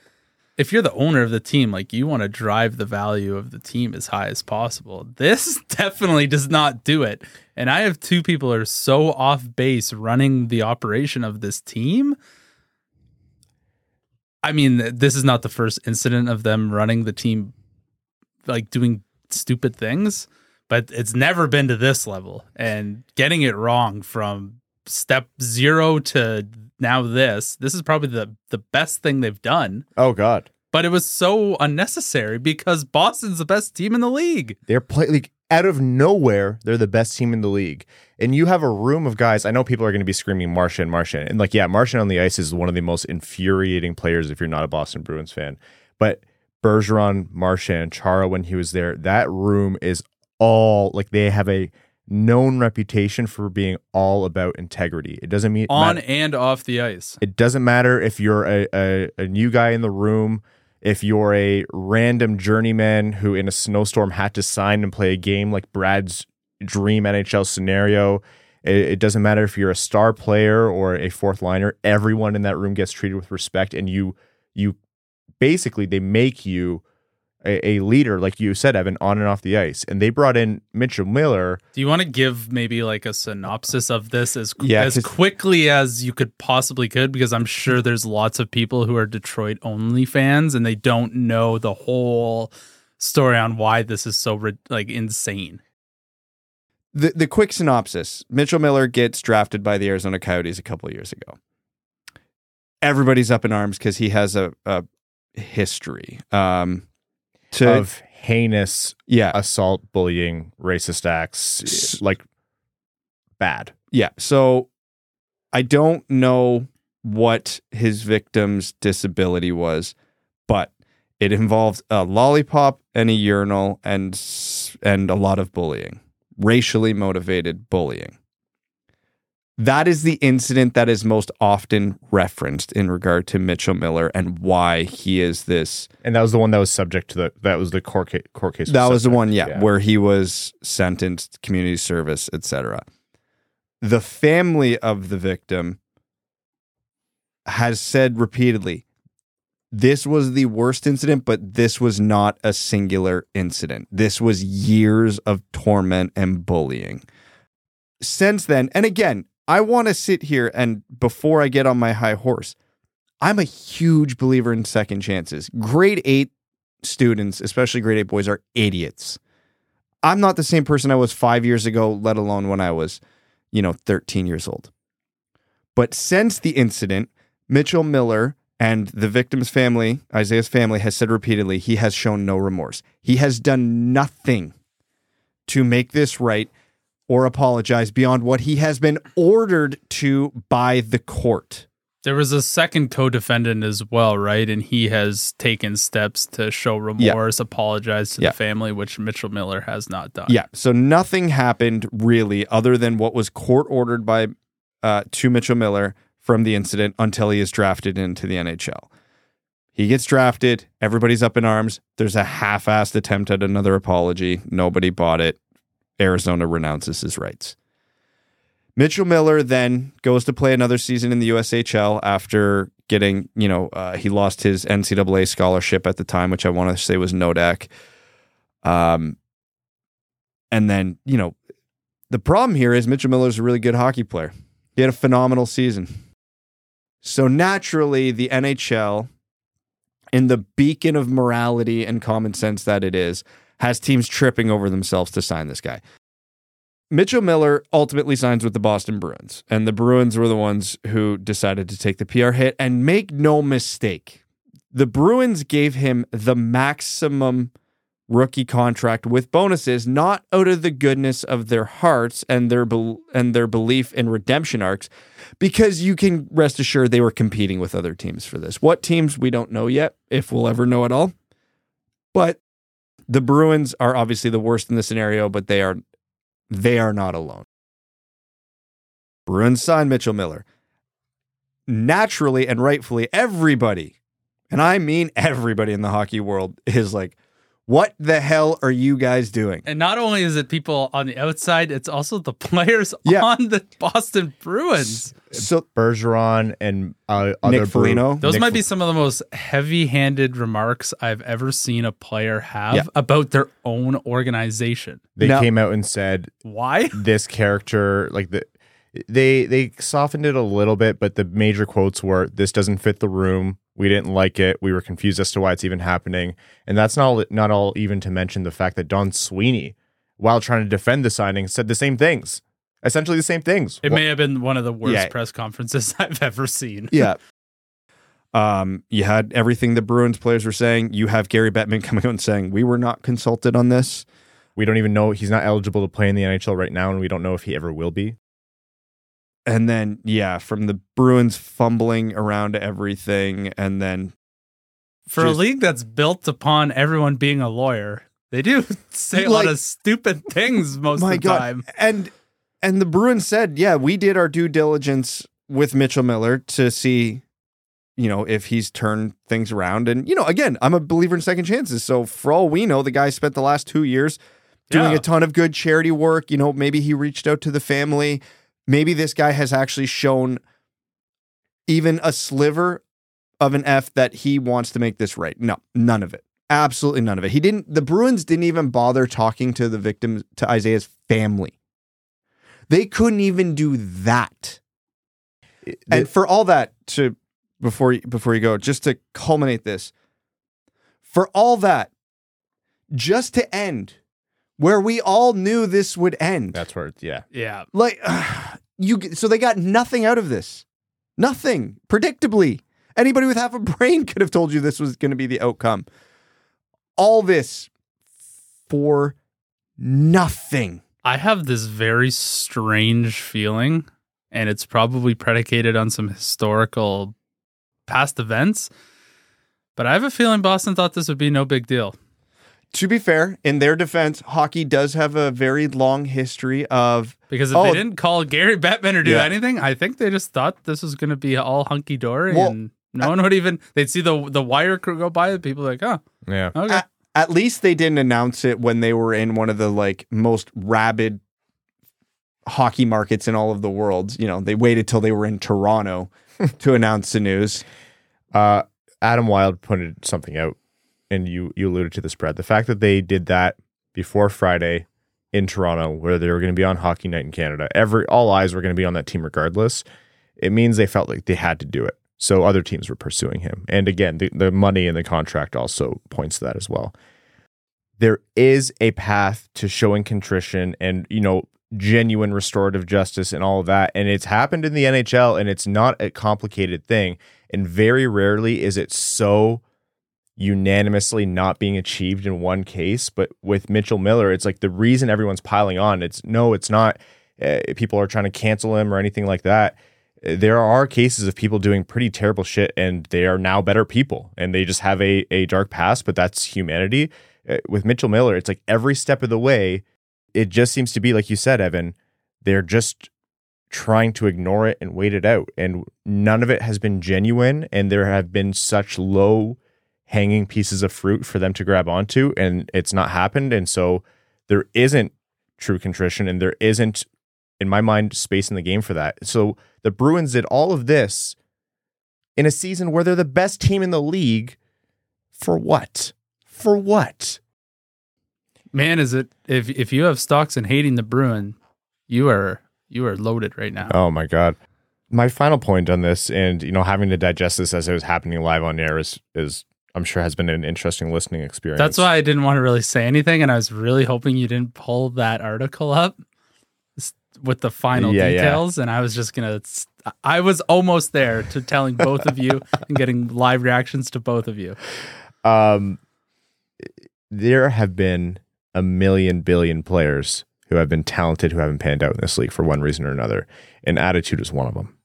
if you're the owner of the team, like you want to drive the value of the team as high as possible. This definitely does not do it. And I have two people who are so off base running the operation of this team. I mean, this is not the first incident of them running the team like doing stupid things, but it's never been to this level. And getting it wrong from step zero to now this, this is probably the the best thing they've done. Oh God, But it was so unnecessary because Boston's the best team in the league. they're play like out of nowhere. They're the best team in the league, and you have a room of guys. I know people are going to be screaming Marchand, Marchand, and like yeah, Marchand on the ice is one of the most infuriating players if you're not a Boston Bruins fan. But Bergeron, Marchand, Chara when he was there, that room is all like they have a known reputation for being all about integrity. It doesn't mean On matter- and off the ice. It doesn't matter if you're a, a, a new guy in the room, if you're a random journeyman who in a snowstorm had to sign and play a game like Brad's dream NHL scenario. It, it doesn't matter if you're a star player or a fourth liner. Everyone in that room gets treated with respect, and you you basically they make you a, a leader, like you said, Evan, on and off the ice. And they brought in Mitchell Miller. Do you want to give maybe like a synopsis of this as Yeah, as 'cause- quickly as you could possibly could? Because I'm sure there's lots of people who are Detroit only fans and they don't know the whole story on why this is so like insane. the the quick synopsis: Mitchell Miller gets drafted by the Arizona Coyotes a couple years ago. Everybody's up in arms because he has a, a history. Um, to of heinous yeah, assault, bullying, racist acts, S- like bad. yeah. So I don't know what his victim's disability was, but it involved a lollipop and a urinal and and a lot of bullying, racially motivated bullying. That is the incident that is most often referenced in regard to Mitchell Miller and why he is this. And that was the one that was subject to the that was the court case. Court case That was the one, yeah, where he was sentenced, community service, etc. The family of the victim has said repeatedly, this was the worst incident, but this was not a singular incident. This was years of torment and bullying. Since then, and again, I want to sit here and before I get on my high horse, I'm a huge believer in second chances. Grade eight students, especially grade eight boys, are idiots. I'm not the same person I was five years ago, let alone when I was, you know, 13 years old. But since the incident, Mitchell Miller and the victim's family, Isaiah's family, has said repeatedly he has shown no remorse. He has done nothing to make this right or apologize beyond what he has been ordered to by the court. There was a second co-defendant as well, right? And he has taken steps to show remorse, apologize to Yeah. the family, which Mitchell Miller has not done. Yeah. So nothing happened really other than what was court ordered by uh, to Mitchell Miller from the incident until he is drafted into the NHL. He gets drafted. Everybody's up in arms. There's a half assed attempt at another apology. Nobody bought it. Arizona renounces his rights. Mitchell Miller then goes to play another season in the USHL after getting, you know, uh, he lost his NCAA scholarship at the time, which I want to say was Nodak. Um, and then, you know, the problem here is Mitchell Miller's a really good hockey player. He had a phenomenal season. So naturally, the NHL, in the beacon of morality and common sense that it is, has teams tripping over themselves to sign this guy. Mitchell Miller ultimately signs with the Boston Bruins, and the Bruins were the ones who decided to take the PR hit. And make no mistake, the Bruins gave him the maximum rookie contract with bonuses, not out of the goodness of their hearts and their bel and their belief in redemption arcs, because you can rest assured they were competing with other teams for this. What teams we don't know yet, if we'll ever know at all. But the Bruins are obviously the worst in this scenario, but they are they are not alone. Bruins sign Mitchell Miller. Naturally and rightfully, everybody, and I mean everybody in the hockey world, is like, What the hell are you guys doing? And not only is it people on the outside, it's also the players Yeah. on the Boston Bruins. So Bergeron and uh, other Nick Foligno? Those Nick might be some of the most heavy-handed remarks I've ever seen a player have Yeah. about their own organization. They Now- came out and said Why? this character like the they they softened it a little bit but the major quotes were this doesn't fit the room we didn't like it we were confused as to why it's even happening and that's not not all even to mention the fact that Don Sweeney while trying to defend the signing said the same things essentially the same things It may have been one of the worst Yeah. press conferences I've ever seen. yeah. Um, you had everything the Bruins players were saying. You have Gary Bettman coming out and saying we were not consulted on this. we don't even know he's not eligible to play in the NHL right now and we don't know if he ever will be And then yeah, from the Bruins fumbling around everything, and then For a league that's built upon everyone being a lawyer, they do say a lot of stupid things most of the God, time. and and the Bruins said, yeah, we did our due diligence with Mitchell Miller to see, you know, if he's turned things around. And you know, again, I'm a believer in second chances. So for all we know, the guy spent the last two years doing Yeah. a ton of good charity work. You know, maybe he reached out to the family. Maybe this guy has actually shown even a sliver of an F that he wants to make this right. No, none of it. Absolutely none of it. He didn't the Bruins didn't even bother talking to the victims to Isaiah's family. They couldn't even do that. And for all that to before you, before you go, just to culminate this, for all that, just to end where we all knew this would end. that's where yeah Yeah. Like you so they got nothing out of this. Nothing. Predictably. Anybody with half a brain could have told you this was going to be the outcome. All this for nothing. I have this very strange feeling, and it's probably predicated on some historical past events. But I have a feeling Boston thought this would be no big deal. To be fair, in their defense, hockey does have a very long history of Because if Oh. they didn't call Gary Bettman or do Yeah. anything, I think they just thought this was going to be all hunky dory, Well, and no one would even. They'd see the the wire crew go by, and people like, oh, yeah okay, at, at least they didn't announce it when they were in one of the like most rabid hockey markets in all of the world. You know, they waited till they were in Toronto to announce the news. Uh, Adam Wild pointed something out, and you you alluded to the spread. The fact that they did that before Friday in Toronto, where they were going to be on Hockey Night in Canada, every all eyes were going to be on that team regardless. It means they felt like they had to do it, so other teams were pursuing him. And again, the, the money in the contract also points to that as well. There is a path to showing contrition and you know genuine restorative justice and all of that, and it's happened in the NHL, and it's not a complicated thing. And very rarely is it so unanimously not being achieved in one case. But with Mitchell Miller, it's like the reason everyone's piling on. It's no, it's not. Uh, people are trying to cancel him or anything like that. There are cases of people doing pretty terrible shit, and they are now better people, and they just have a a dark past. But that's humanity. Uh, with Mitchell Miller, it's like every step of the way, it just seems to be like you said, Evan. They're just trying to ignore it and wait it out. And none of it has been genuine. And there have been such low hanging pieces of fruit for them to grab onto. And it's not happened. And so there isn't true contrition and there isn't, in my mind, space in the game for that. So the Bruins did all of this in a season where they're the best team in the league. For what? For what? man, is it if if you have stocks in hating the Bruin, you are you are loaded right now. Oh my god. My final point on this, and you know, having to digest this as it was happening live on air is is I'm sure has been an interesting listening experience. That's why I didn't want to really say anything, and I was really hoping you didn't pull that article up with the final Yeah, yeah. details. And I was just gonna. I was almost there to telling both of you and getting live reactions to both of you. Um, there have been a million billion players who have been talented who haven't panned out in this league for one reason or another, and attitude is one of them.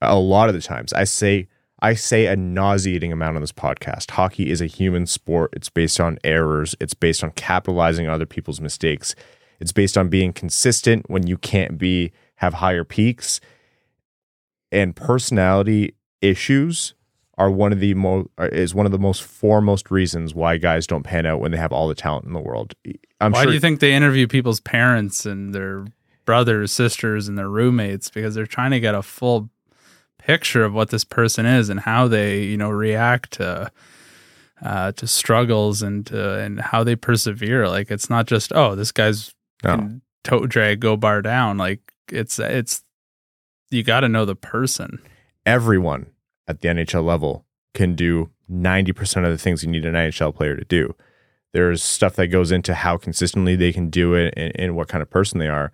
A lot of the times, I say I say a nauseating amount on this podcast. Hockey is a human sport. It's based on errors. It's based on capitalizing on other people's mistakes. It's based on being consistent when you can't be have higher peaks. And personality issues are one of the most uh, is one of the most foremost reasons why guys don't pan out when they have all the talent in the world. I'm Why sure do you think they interview people's parents and their brothers, sisters, and their roommates? Because they're trying to get a full picture of what this person is and how they, you know, react to uh, to struggles and to, and how they persevere. Like it's not just oh, this guy's No. toe drag go bar down. Like it's it's you got to know the person. everyone at the NHL level can do 90% of the things you need an NHL player to do. There's stuff that goes into how consistently they can do it and, and what kind of person they are.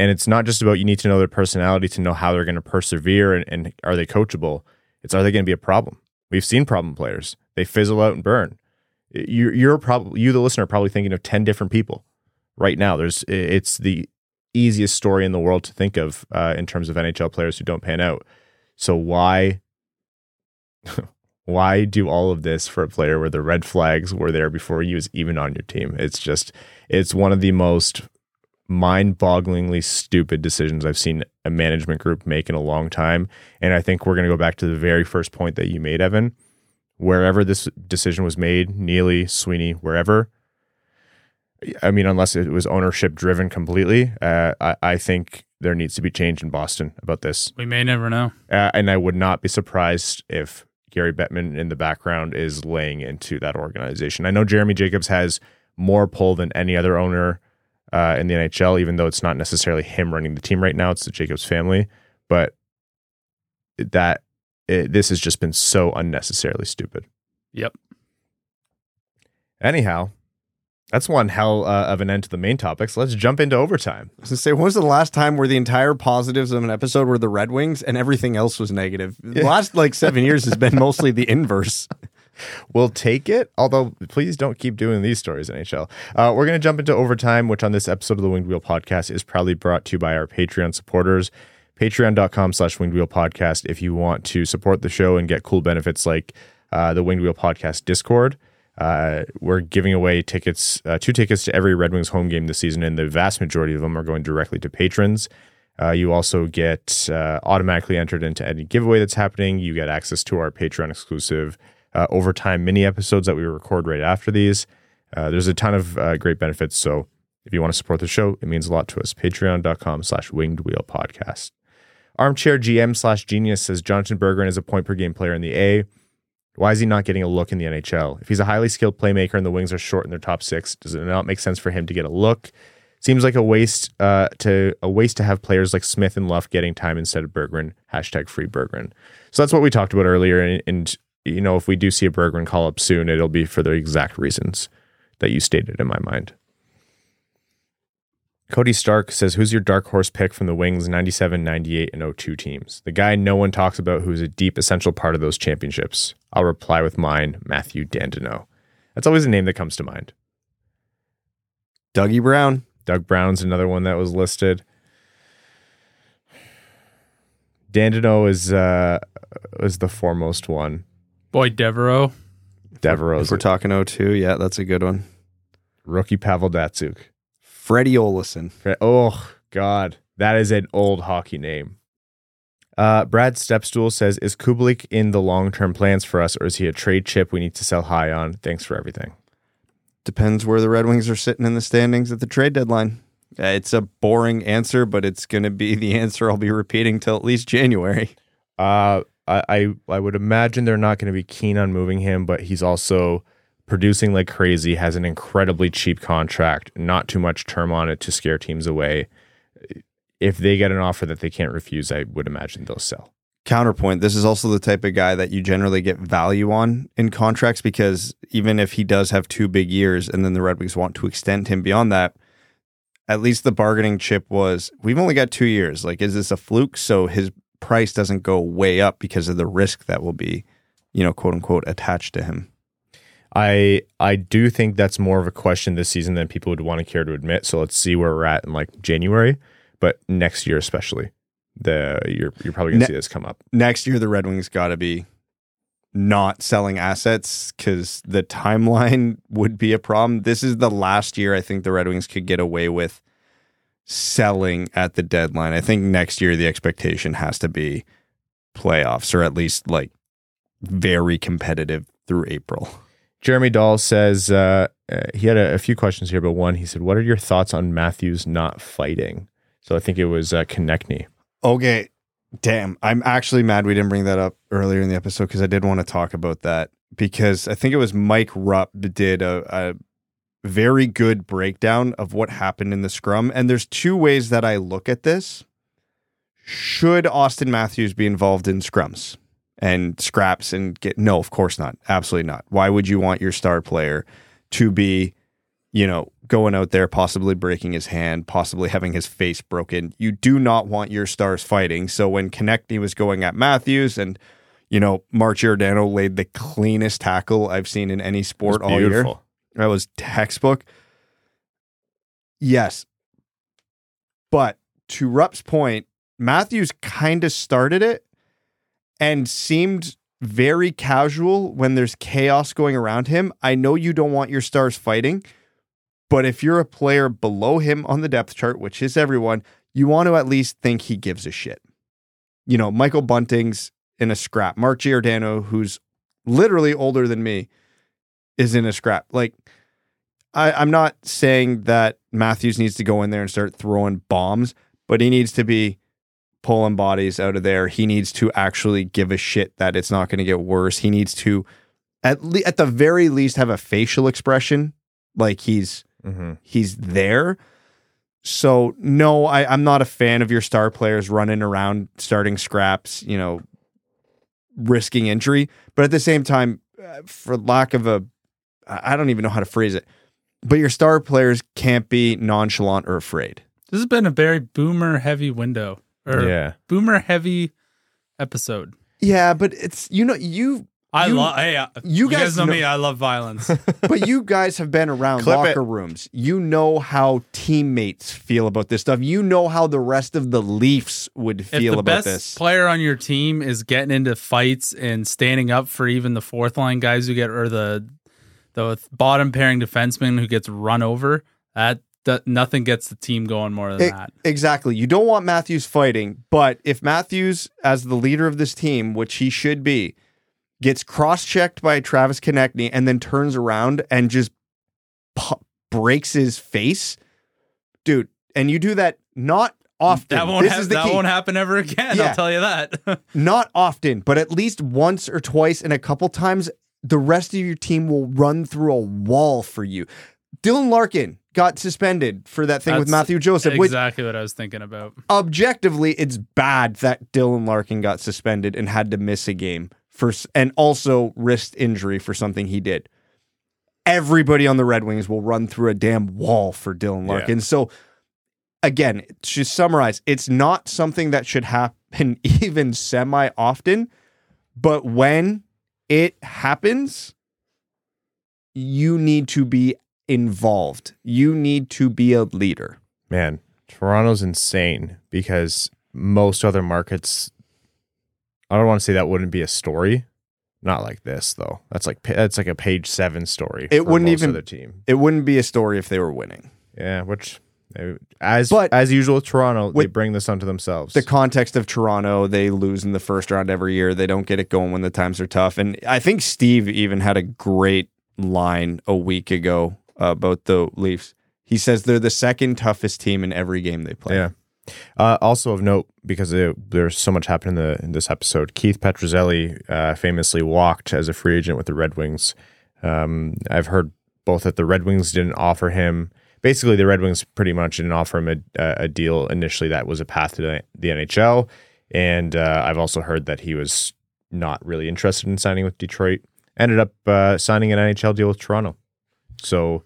And it's not just about you need to know their personality to know how they're going to persevere and, and are they coachable. It's are they going to be a problem? We've seen problem players. They fizzle out and burn. You're, you're probably you, the listener, are probably thinking of 10 different people right now. There's it's the easiest story in the world to think of uh, in terms of NHL players who don't pan out. So why why do all of this for a player where the red flags were there before he was even on your team? It's just it's one of the most mind-bogglingly stupid decisions I've seen a management group make in a long time. And I think we're going to go back to the very first point that you made, Evan. Wherever this decision was made, Neely, Sweeney, wherever, I mean, unless it was ownership driven completely, uh, I, I think there needs to be change in Boston about this. We may never know. Uh, and I would not be surprised if Gary Bettman in the background is laying into that organization. I know Jeremy Jacobs has more pull than any other owner uh, in the NHL, even though it's not necessarily him running the team right now. It's the Jacobs family. But that it, this has just been so unnecessarily stupid. Yep. Anyhow, that's one hell uh, of an end to the main topics. Let's jump into overtime. I was gonna say, when was the last time where the entire positives of an episode were the Red Wings and everything else was negative? The last like seven years has been mostly the inverse. We'll take it, although please don't keep doing these stories, NHL. Uh, we're going to jump into overtime, which on this episode of the Winged Wheel Podcast is proudly brought to you by our Patreon supporters. Patreon.com slash Winged Wheel Podcast if you want to support the show and get cool benefits like uh, the Winged Wheel Podcast Discord. Uh, we're giving away tickets, uh, two tickets to every Red Wings home game this season, and the vast majority of them are going directly to patrons. Uh, you also get uh, automatically entered into any giveaway that's happening. You get access to our Patreon exclusive uh, overtime mini episodes that we record right after these. Uh, there's a ton of uh, great benefits. So if you want to support the show, it means a lot to us. Patreon.com slash winged wheel podcast. Armchair GM slash genius says Jonatan Berggren is a point per game player in the A. Why is he not getting a look in the NHL? If he's a highly skilled playmaker and the Wings are short in their top six, does it not make sense for him to get a look? Seems like a waste uh, to a waste to have players like Smith and Luff getting time instead of Berggren. Hashtag free Berggren. So that's what we talked about earlier. And, and you know, if we do see a Berggren call up soon, it'll be for the exact reasons that you stated in my mind. Cody Stark says, Who's your dark horse pick from the Wings 97, 98, and 02 teams? The guy no one talks about who's a deep, essential part of those championships. I'll reply with mine, Mathieu Dandenault. That's always a name that comes to mind. Dougie Brown. Doug Brown's another one that was listed. Dandino is uh, is the foremost one. Boyd, Devereaux. If Devereaux's we're talking 02, yeah, that's a good one. rookie Pavel Datsyuk. Freddie Olausson. Oh God, that is an old hockey name. Uh, Brad Stepstool says, "Is Kubalik in the long-term plans for us, or is he a trade chip we need to sell high on?" Thanks for everything. Depends where the Red Wings are sitting in the standings at the trade deadline. Uh, It's a boring answer, but it's going to be the answer I'll be repeating till at least January. Uh, I, I I would imagine they're not going to be keen on moving him, but he's also producing like crazy. Has an incredibly cheap contract, not too much term on it to scare teams away. If they get an offer that they can't refuse, I would imagine they'll sell. Counterpoint, this is also the type of guy that you generally get value on in contracts because even if he does have two big years and then the Red Wings want to extend him beyond that, at least the bargaining chip was we've only got two years. Like, is this a fluke? So his price doesn't go way up because of the risk that will be, you know, quote unquote, attached to him. I I do think that's more of a question this season than people would want to care to admit. So let's see where we're at in like January, but next year especially, the you're you're probably gonna Ne- see this come up. Next year, the Red Wings got to be not selling assets because the timeline would be a problem. This is the last year I think the Red Wings could get away with selling at the deadline. I think next year the expectation has to be playoffs or at least like very competitive through April. Jeremy Dahl says uh, uh, he had a, a few questions here, but one he said, "What are your thoughts on Matthews not fighting?" So I think it was uh, Konecny. Okay. Damn. I'm actually mad we didn't bring that up earlier in the episode because I did want to talk about that because I think it was Mike Rupp did a, a very good breakdown of what happened in the scrum. And there's two ways that I look at this. Should Austin Matthews be involved in scrums and scraps and get no, of course not. Absolutely not. Why would you want your star player to be, you know, going out there, possibly breaking his hand, possibly having his face broken? You do not want your stars fighting. So when Konecny was going at Matthews and you know, Mark Giordano laid the cleanest tackle I've seen in any sport all year. That was textbook. Yes. But to Rupp's point, Matthews kind of started it and seemed very casual when there's chaos going around him. I know you don't want your stars fighting, but if you're a player below him on the depth chart, which is everyone, you want to at least think he gives a shit. You know, Michael Bunting's in a scrap. Mark Giordano, who's literally older than me, is in a scrap. Like, I, I'm not saying that Matthews needs to go in there and start throwing bombs, but he needs to be pulling bodies out of there. He needs to actually give a shit that it's not going to get worse. He needs to, at le- at the very least, have a facial expression like he's hmm he's there. So no, I, I'm not a fan of your star players running around starting scraps, you know, risking injury. But at the same time, uh, for lack of a, I I don't even know how to phrase it, but your star players can't be nonchalant or afraid. This has been a very boomer heavy window or Yeah. boomer heavy episode. Yeah, but it's you know you I You- love. Hey, uh, you you guys, guys know, know- me. I love violence. but you guys have been around Clip locker it. rooms. You know how teammates feel about this stuff. You know how the rest of the Leafs would if feel the about best this. player on your team is getting into fights and standing up for even the fourth line guys who get or the the bottom pairing defenseman who gets run over, that, that nothing gets the team going more than E- that. Exactly. You don't want Matthews fighting, but if Matthews, as the leader of this team, which he should be, gets cross checked by Travis Konecny and then turns around and just pu- breaks his face, dude, and you do that not often. That won't this hap- is the that won't happen ever again. Yeah. I'll tell you that. Not often, but at least once or twice and a couple times, the rest of your team will run through a wall for you. Dylan Larkin got suspended for that thing with Mathieu Joseph, exactly what I was thinking about. objectively, it's bad that Dylan Larkin got suspended and had to miss a game for, and also wrist injury for something he did. Everybody on the Red Wings will run through a damn wall for Dylan Yeah. Larkin. So, again, to summarize, it's not something that should happen even semi often, but when it happens, you need to be involved. You need to be a leader. Man, Toronto's insane because most other markets. I don't want to say that wouldn't be a story. Not like this though. That's like that's like a page seven story. It for wouldn't most even- the team. It wouldn't be a story if they were winning. Yeah, which as But- as usual, with Toronto they bring this onto themselves. the context of Toronto, they lose in the first round every year. They don't get it going when the times are tough. And I think Steve even had a great line a week ago about the Leafs. He says they're the second toughest team in every game they play. Yeah. Uh, also of note, because it, there's so much happened in, the, in this episode, Keith Petruzzelli uh, famously walked as a free agent with the Red Wings. Um, I've heard both that the Red Wings didn't offer him. Basically, the Red Wings pretty much didn't offer him a, a deal initially that was a path to the, NHL. And uh, I've also heard that he was not really interested in signing with Detroit. Ended up uh, signing an NHL deal with Toronto. So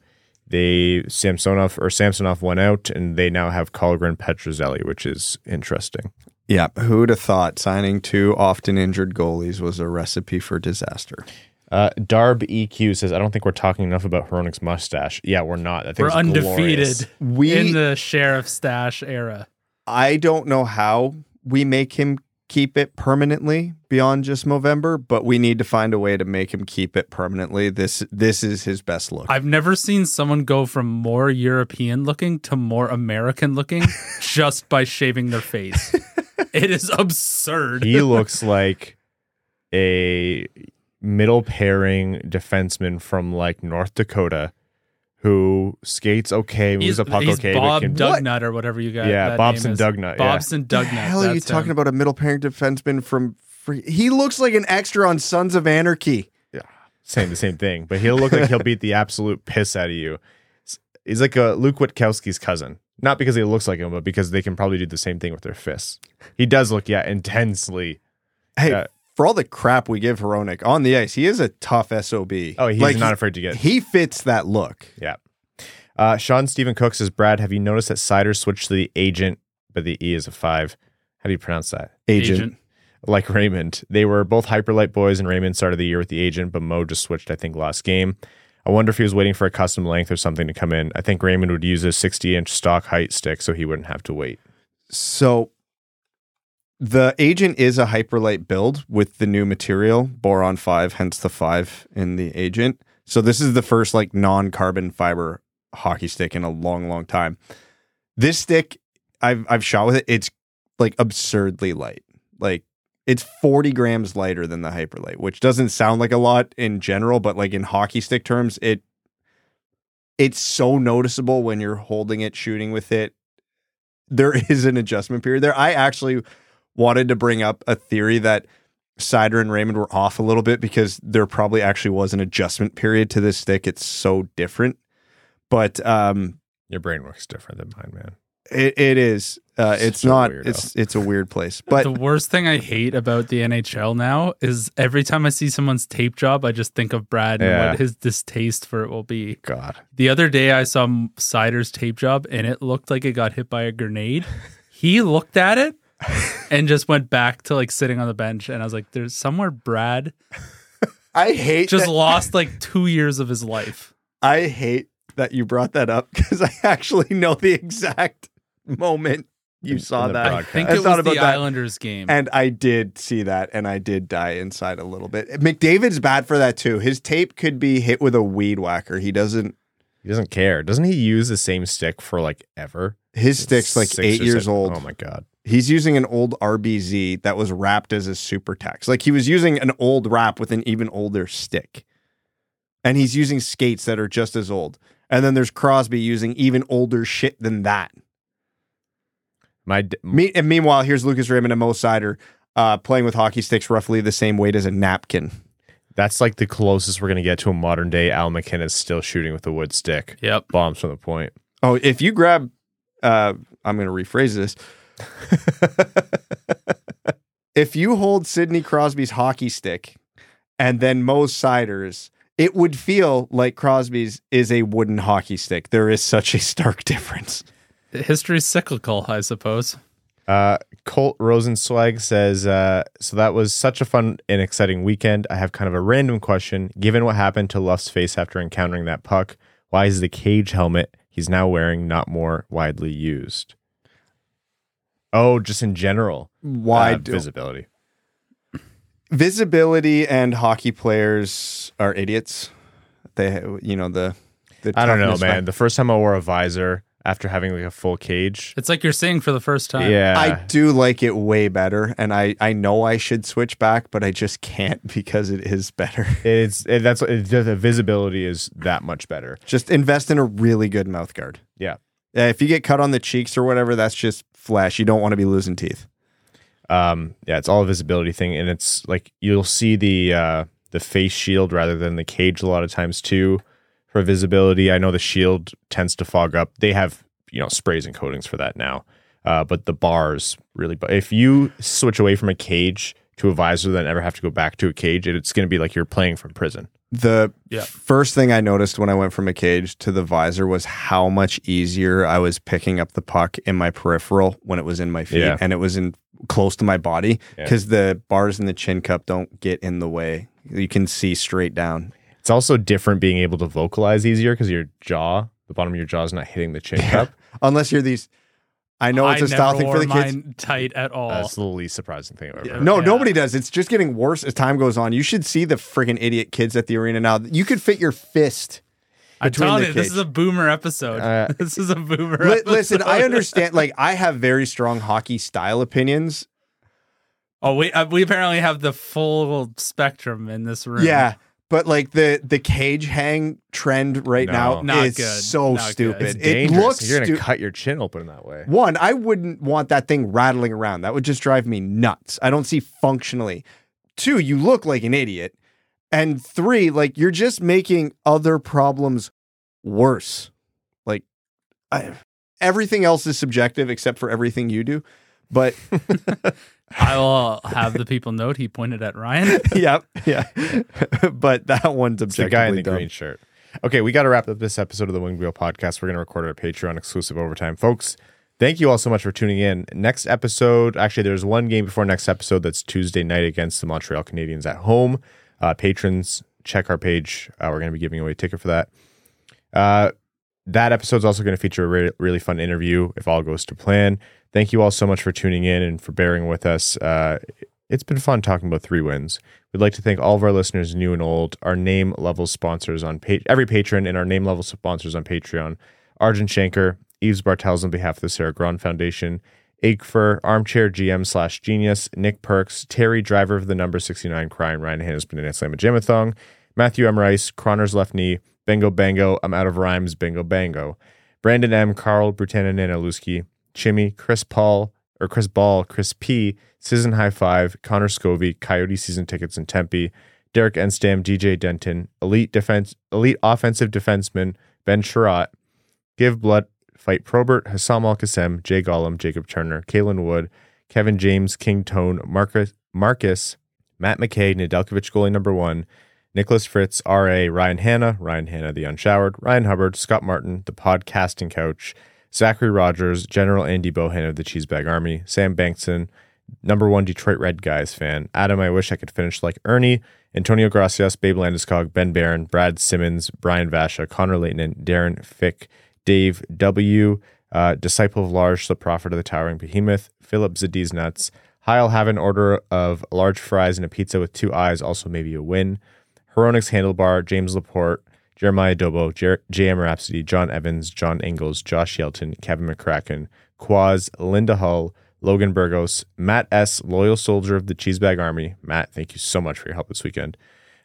they Samsonov or Samsonov went out, and they now have Kallgren Petruzzelli, which is interesting. Yeah. Who'd have thought signing two often injured goalies was a recipe for disaster? Uh, Darb EQ says, "I don't think we're talking enough about Hronek's mustache. Yeah, we're not. That We're undefeated. We in the sheriff stash era. I don't know how we make him keep it permanently beyond just November, but we need to find a way to make him keep it permanently. This this is his best look. I've never seen someone go from more European looking to more American looking just by shaving their face. it is absurd. He looks like a middle pairing defenseman from like North Dakota who skates okay, moves He's, a puck he's okay, Bob but can, Dugnut or whatever you got. Yeah, Bobson name is. Dugnut, yeah. Bobson Dugnut. The hell are you that's talking him. about? A middle pairing defenseman from? Free- he looks like an extra on Sons of Anarchy. Yeah, saying the same thing, but he'll look like he'll beat the absolute piss out of you. He's like a Luke Witkowski's cousin. Not because he looks like him, but because they can probably do the same thing with their fists. He does look, yeah, intensely. Hey, Yeah. For all the crap we give Hronek on the ice, he is a tough sob. Oh, he's Like, not he- afraid to get. He fits that look. Yeah. Uh, Sean Stephen Cook says, Brad, have you noticed that Seider switched to the agent, but the E is a five? How do you pronounce that? Agent. Agent. Like Raymond. They were both hyperlight boys, and Raymond started the year with the agent, but Mo just switched, I think, last game. I wonder if he was waiting for a custom length or something to come in. I think Raymond would use a 60 inch stock height stick so he wouldn't have to wait. So the agent is a hyperlight build with the new material, boron five, hence the five in the agent. So this is the first like non-carbon fiber hockey stick in a long, long time. This stick, I've I've shot with it. It's like absurdly light. Like it's 40 grams lighter than the hyperlight, which doesn't sound like a lot in general, but like in hockey stick terms, it it's so noticeable when you're holding it, shooting with it. There is an adjustment period there. I actually wanted to bring up a theory that Seider and Raymond were off a little bit because there probably actually was an adjustment period to this stick. It's so different. But um Your brain works different than mine, man. it, it is. Uh, it's Such not. It's it's a weird place. But the worst thing I hate about the NHL now is every time I see someone's tape job, I just think of Brad and Yeah. what his distaste for it will be. God. The other day, I saw Seider's tape job, and it looked like it got hit by a grenade. he looked at it and just went back to like sitting on the bench, and I was like, "There's somewhere Brad I hate just that, lost like two years of his life." I hate that you brought that up because I actually know the exact moment you In- saw in the that. I think I it thought was the about that. Islanders game. And I did see that, and I did die inside a little bit. McDavid's bad for that too. His tape could be hit with a weed whacker. He doesn't. He doesn't care. Doesn't he use the same stick for like ever? His stick's like eight years seven- old. Oh my God. He's using an old RBZ that was wrapped as a super tax. Like he was using an old wrap with an even older stick. And he's using skates that are just as old. And then there's Crosby using even older shit than that. My d- Me- and meanwhile, here's Lucas Raymond and Mo Seider uh, playing with hockey sticks roughly the same weight as a napkin. that's like the closest we're gonna get to a modern day Al McKinnon still shooting with a wood stick. yep. Bombs from the point. Oh, if you grab, uh, I'm going to rephrase this. if you hold Sidney Crosby's hockey stick and then Mo Seider's, it would feel like Crosby's is a wooden hockey stick. There is such a stark difference. History's cyclical, I suppose. Uh, Colt Rosenzweig says, uh, so that was such a fun and exciting weekend. I have kind of a random question. Given what happened to Luff's face after encountering that puck, why is the cage helmet he's now wearing not more widely used? Oh, just in general. Why uh, do visibility? visibility and hockey players are idiots? They, you know, the, the I don't know, toughness man. The first time I wore a visor after having like a full cage. It's like you're seeing for the first time. Yeah. I do like it way better, and I I know I should switch back, but I just can't because it is better. it's it, that's it, the visibility is that much better. Just invest in a really good mouth guard. Yeah. Uh, if you get cut on the cheeks or whatever, that's just flesh. You don't want to be losing teeth. um yeah it's all a visibility thing and it's like you'll see the uh the face shield rather than the cage a lot of times too for visibility i know the shield tends to fog up they have you know sprays and coatings for that now uh but the bars really but if you switch away from a cage to a visor then ever have to go back to a cage it's going to be like you're playing from prison The Yeah. first thing I noticed when I went from a cage to the visor was how much easier I was picking up the puck in my peripheral when it was in my feet Yeah. and it was in close to my body Yeah. because the bars in the chin cup don't get in the way. You can see straight down. it's also different being able to vocalize easier because your jaw the bottom of your jaw is not hitting the chin cup Unless you're these. I know it's I a style thing for the kids. mine tight at all. that's the least surprising thing i've ever No, Yeah. nobody does. It's just getting worse as time goes on. You should see the freaking idiot kids at the arena now. You could fit your fist. I'm between telling the you, this cage. is a boomer episode. Uh, this is a boomer. Li- episode. listen, I understand. Like, I have very strong hockey style opinions. Oh, we uh, we apparently have the full spectrum in this room. Yeah. But like the the cage hang trend right No. now Not is good. so Not good. stupid. It's It looks You're gonna stu- cut your chin open that way. One, I wouldn't want that thing rattling around. That would just drive me nuts. I don't see functionally. Two, you look like an idiot. And three, like you're just making other problems worse. Like I, everything else is subjective except for everything you do. But I will have the people note he pointed at Ryan. yep. yeah. but that one's It's the guy in the dumb. green shirt. Okay, we got to wrap up this episode of the Winged Wheel podcast. We're going to record our Patreon exclusive overtime. Folks, thank you all so much for tuning in. Next episode, actually, there's one game before next episode that's Tuesday night against the Montreal Canadiens at home. Uh, patrons, check our page. Uh, we're going to be giving away a ticket for that. Uh, that episode's also going to feature a re- really fun interview if all goes to plan. Thank you all so much for tuning in and for bearing with us. Uh, it's been fun talking about three wins. We'd like to thank all of our listeners, new and old, our name level sponsors on pa- every patron, and our name level sponsors on Patreon. Arjun Shanker, Eves Bartels on behalf of the Sarah Grand Foundation, Aikfer, Armchair GM slash Genius, Nick Perks, Terry, driver of the number 69 Crime, Ryan Hannesman and Slam Jamathong, Matthew M. Rice, Croner's Left Knee, Bengo Bango, I'm out of rhymes, Bingo Bango, Brandon M., Carl, Brutanen, and Chimmy, Chris Paul, or Chris Ball, Chris P., Citizen High Five, Connor Scovey, Coyote Season Tickets in Tempe, Derek Enstam, DJ Denton, Elite Defense, Elite Offensive Defenseman, Ben Sherratt, Give Blood, Fight Probert, Hassam Al Qassem, Jay Gollum, Jacob Turner, Kalen Wood, Kevin James, King Tone, Marcus, Marcus Matt McKay, Nedeljkovic goalie number one, Nicholas Fritz, R.A., Ryan Hanna, Ryan Hanna, the Unshowered, Ryan Hubbard, Scott Martin, the Podcasting Couch, Zachary Rogers, General Andy Bohan of the Cheesebag Army, Sam Bankson, number one Detroit Red Guys fan, Adam, I wish I could finish like Ernie, Antonio Gracias, Babe Landeskog, Ben Barron, Brad Simmons, Brian Vasha, Connor Leighton, Darren Fick, Dave W., uh, Disciple of Large, the Prophet of the Towering Behemoth, Philip Zadiz Nuts, Heil have an order of large fries and a pizza with two eyes, also maybe a win. Heronix Handlebar, James Laporte, Jeremiah Dobo, JM Rhapsody, John Evans, John Engels, Josh Yelton, Kevin McCracken, Quaz, Linda Hull, Logan Burgos, Matt S., loyal soldier of the Cheesebag Army. Matt, thank you so much for your help this weekend.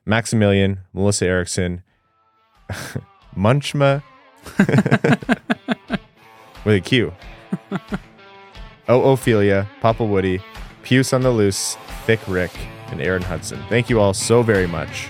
Maximilian, Melissa Erickson, Munchma with a Q. Oh, Ophelia, Papa Woody, Puce on the Loose, Thick Rick, and Aaron Hudson. Thank you all so very much,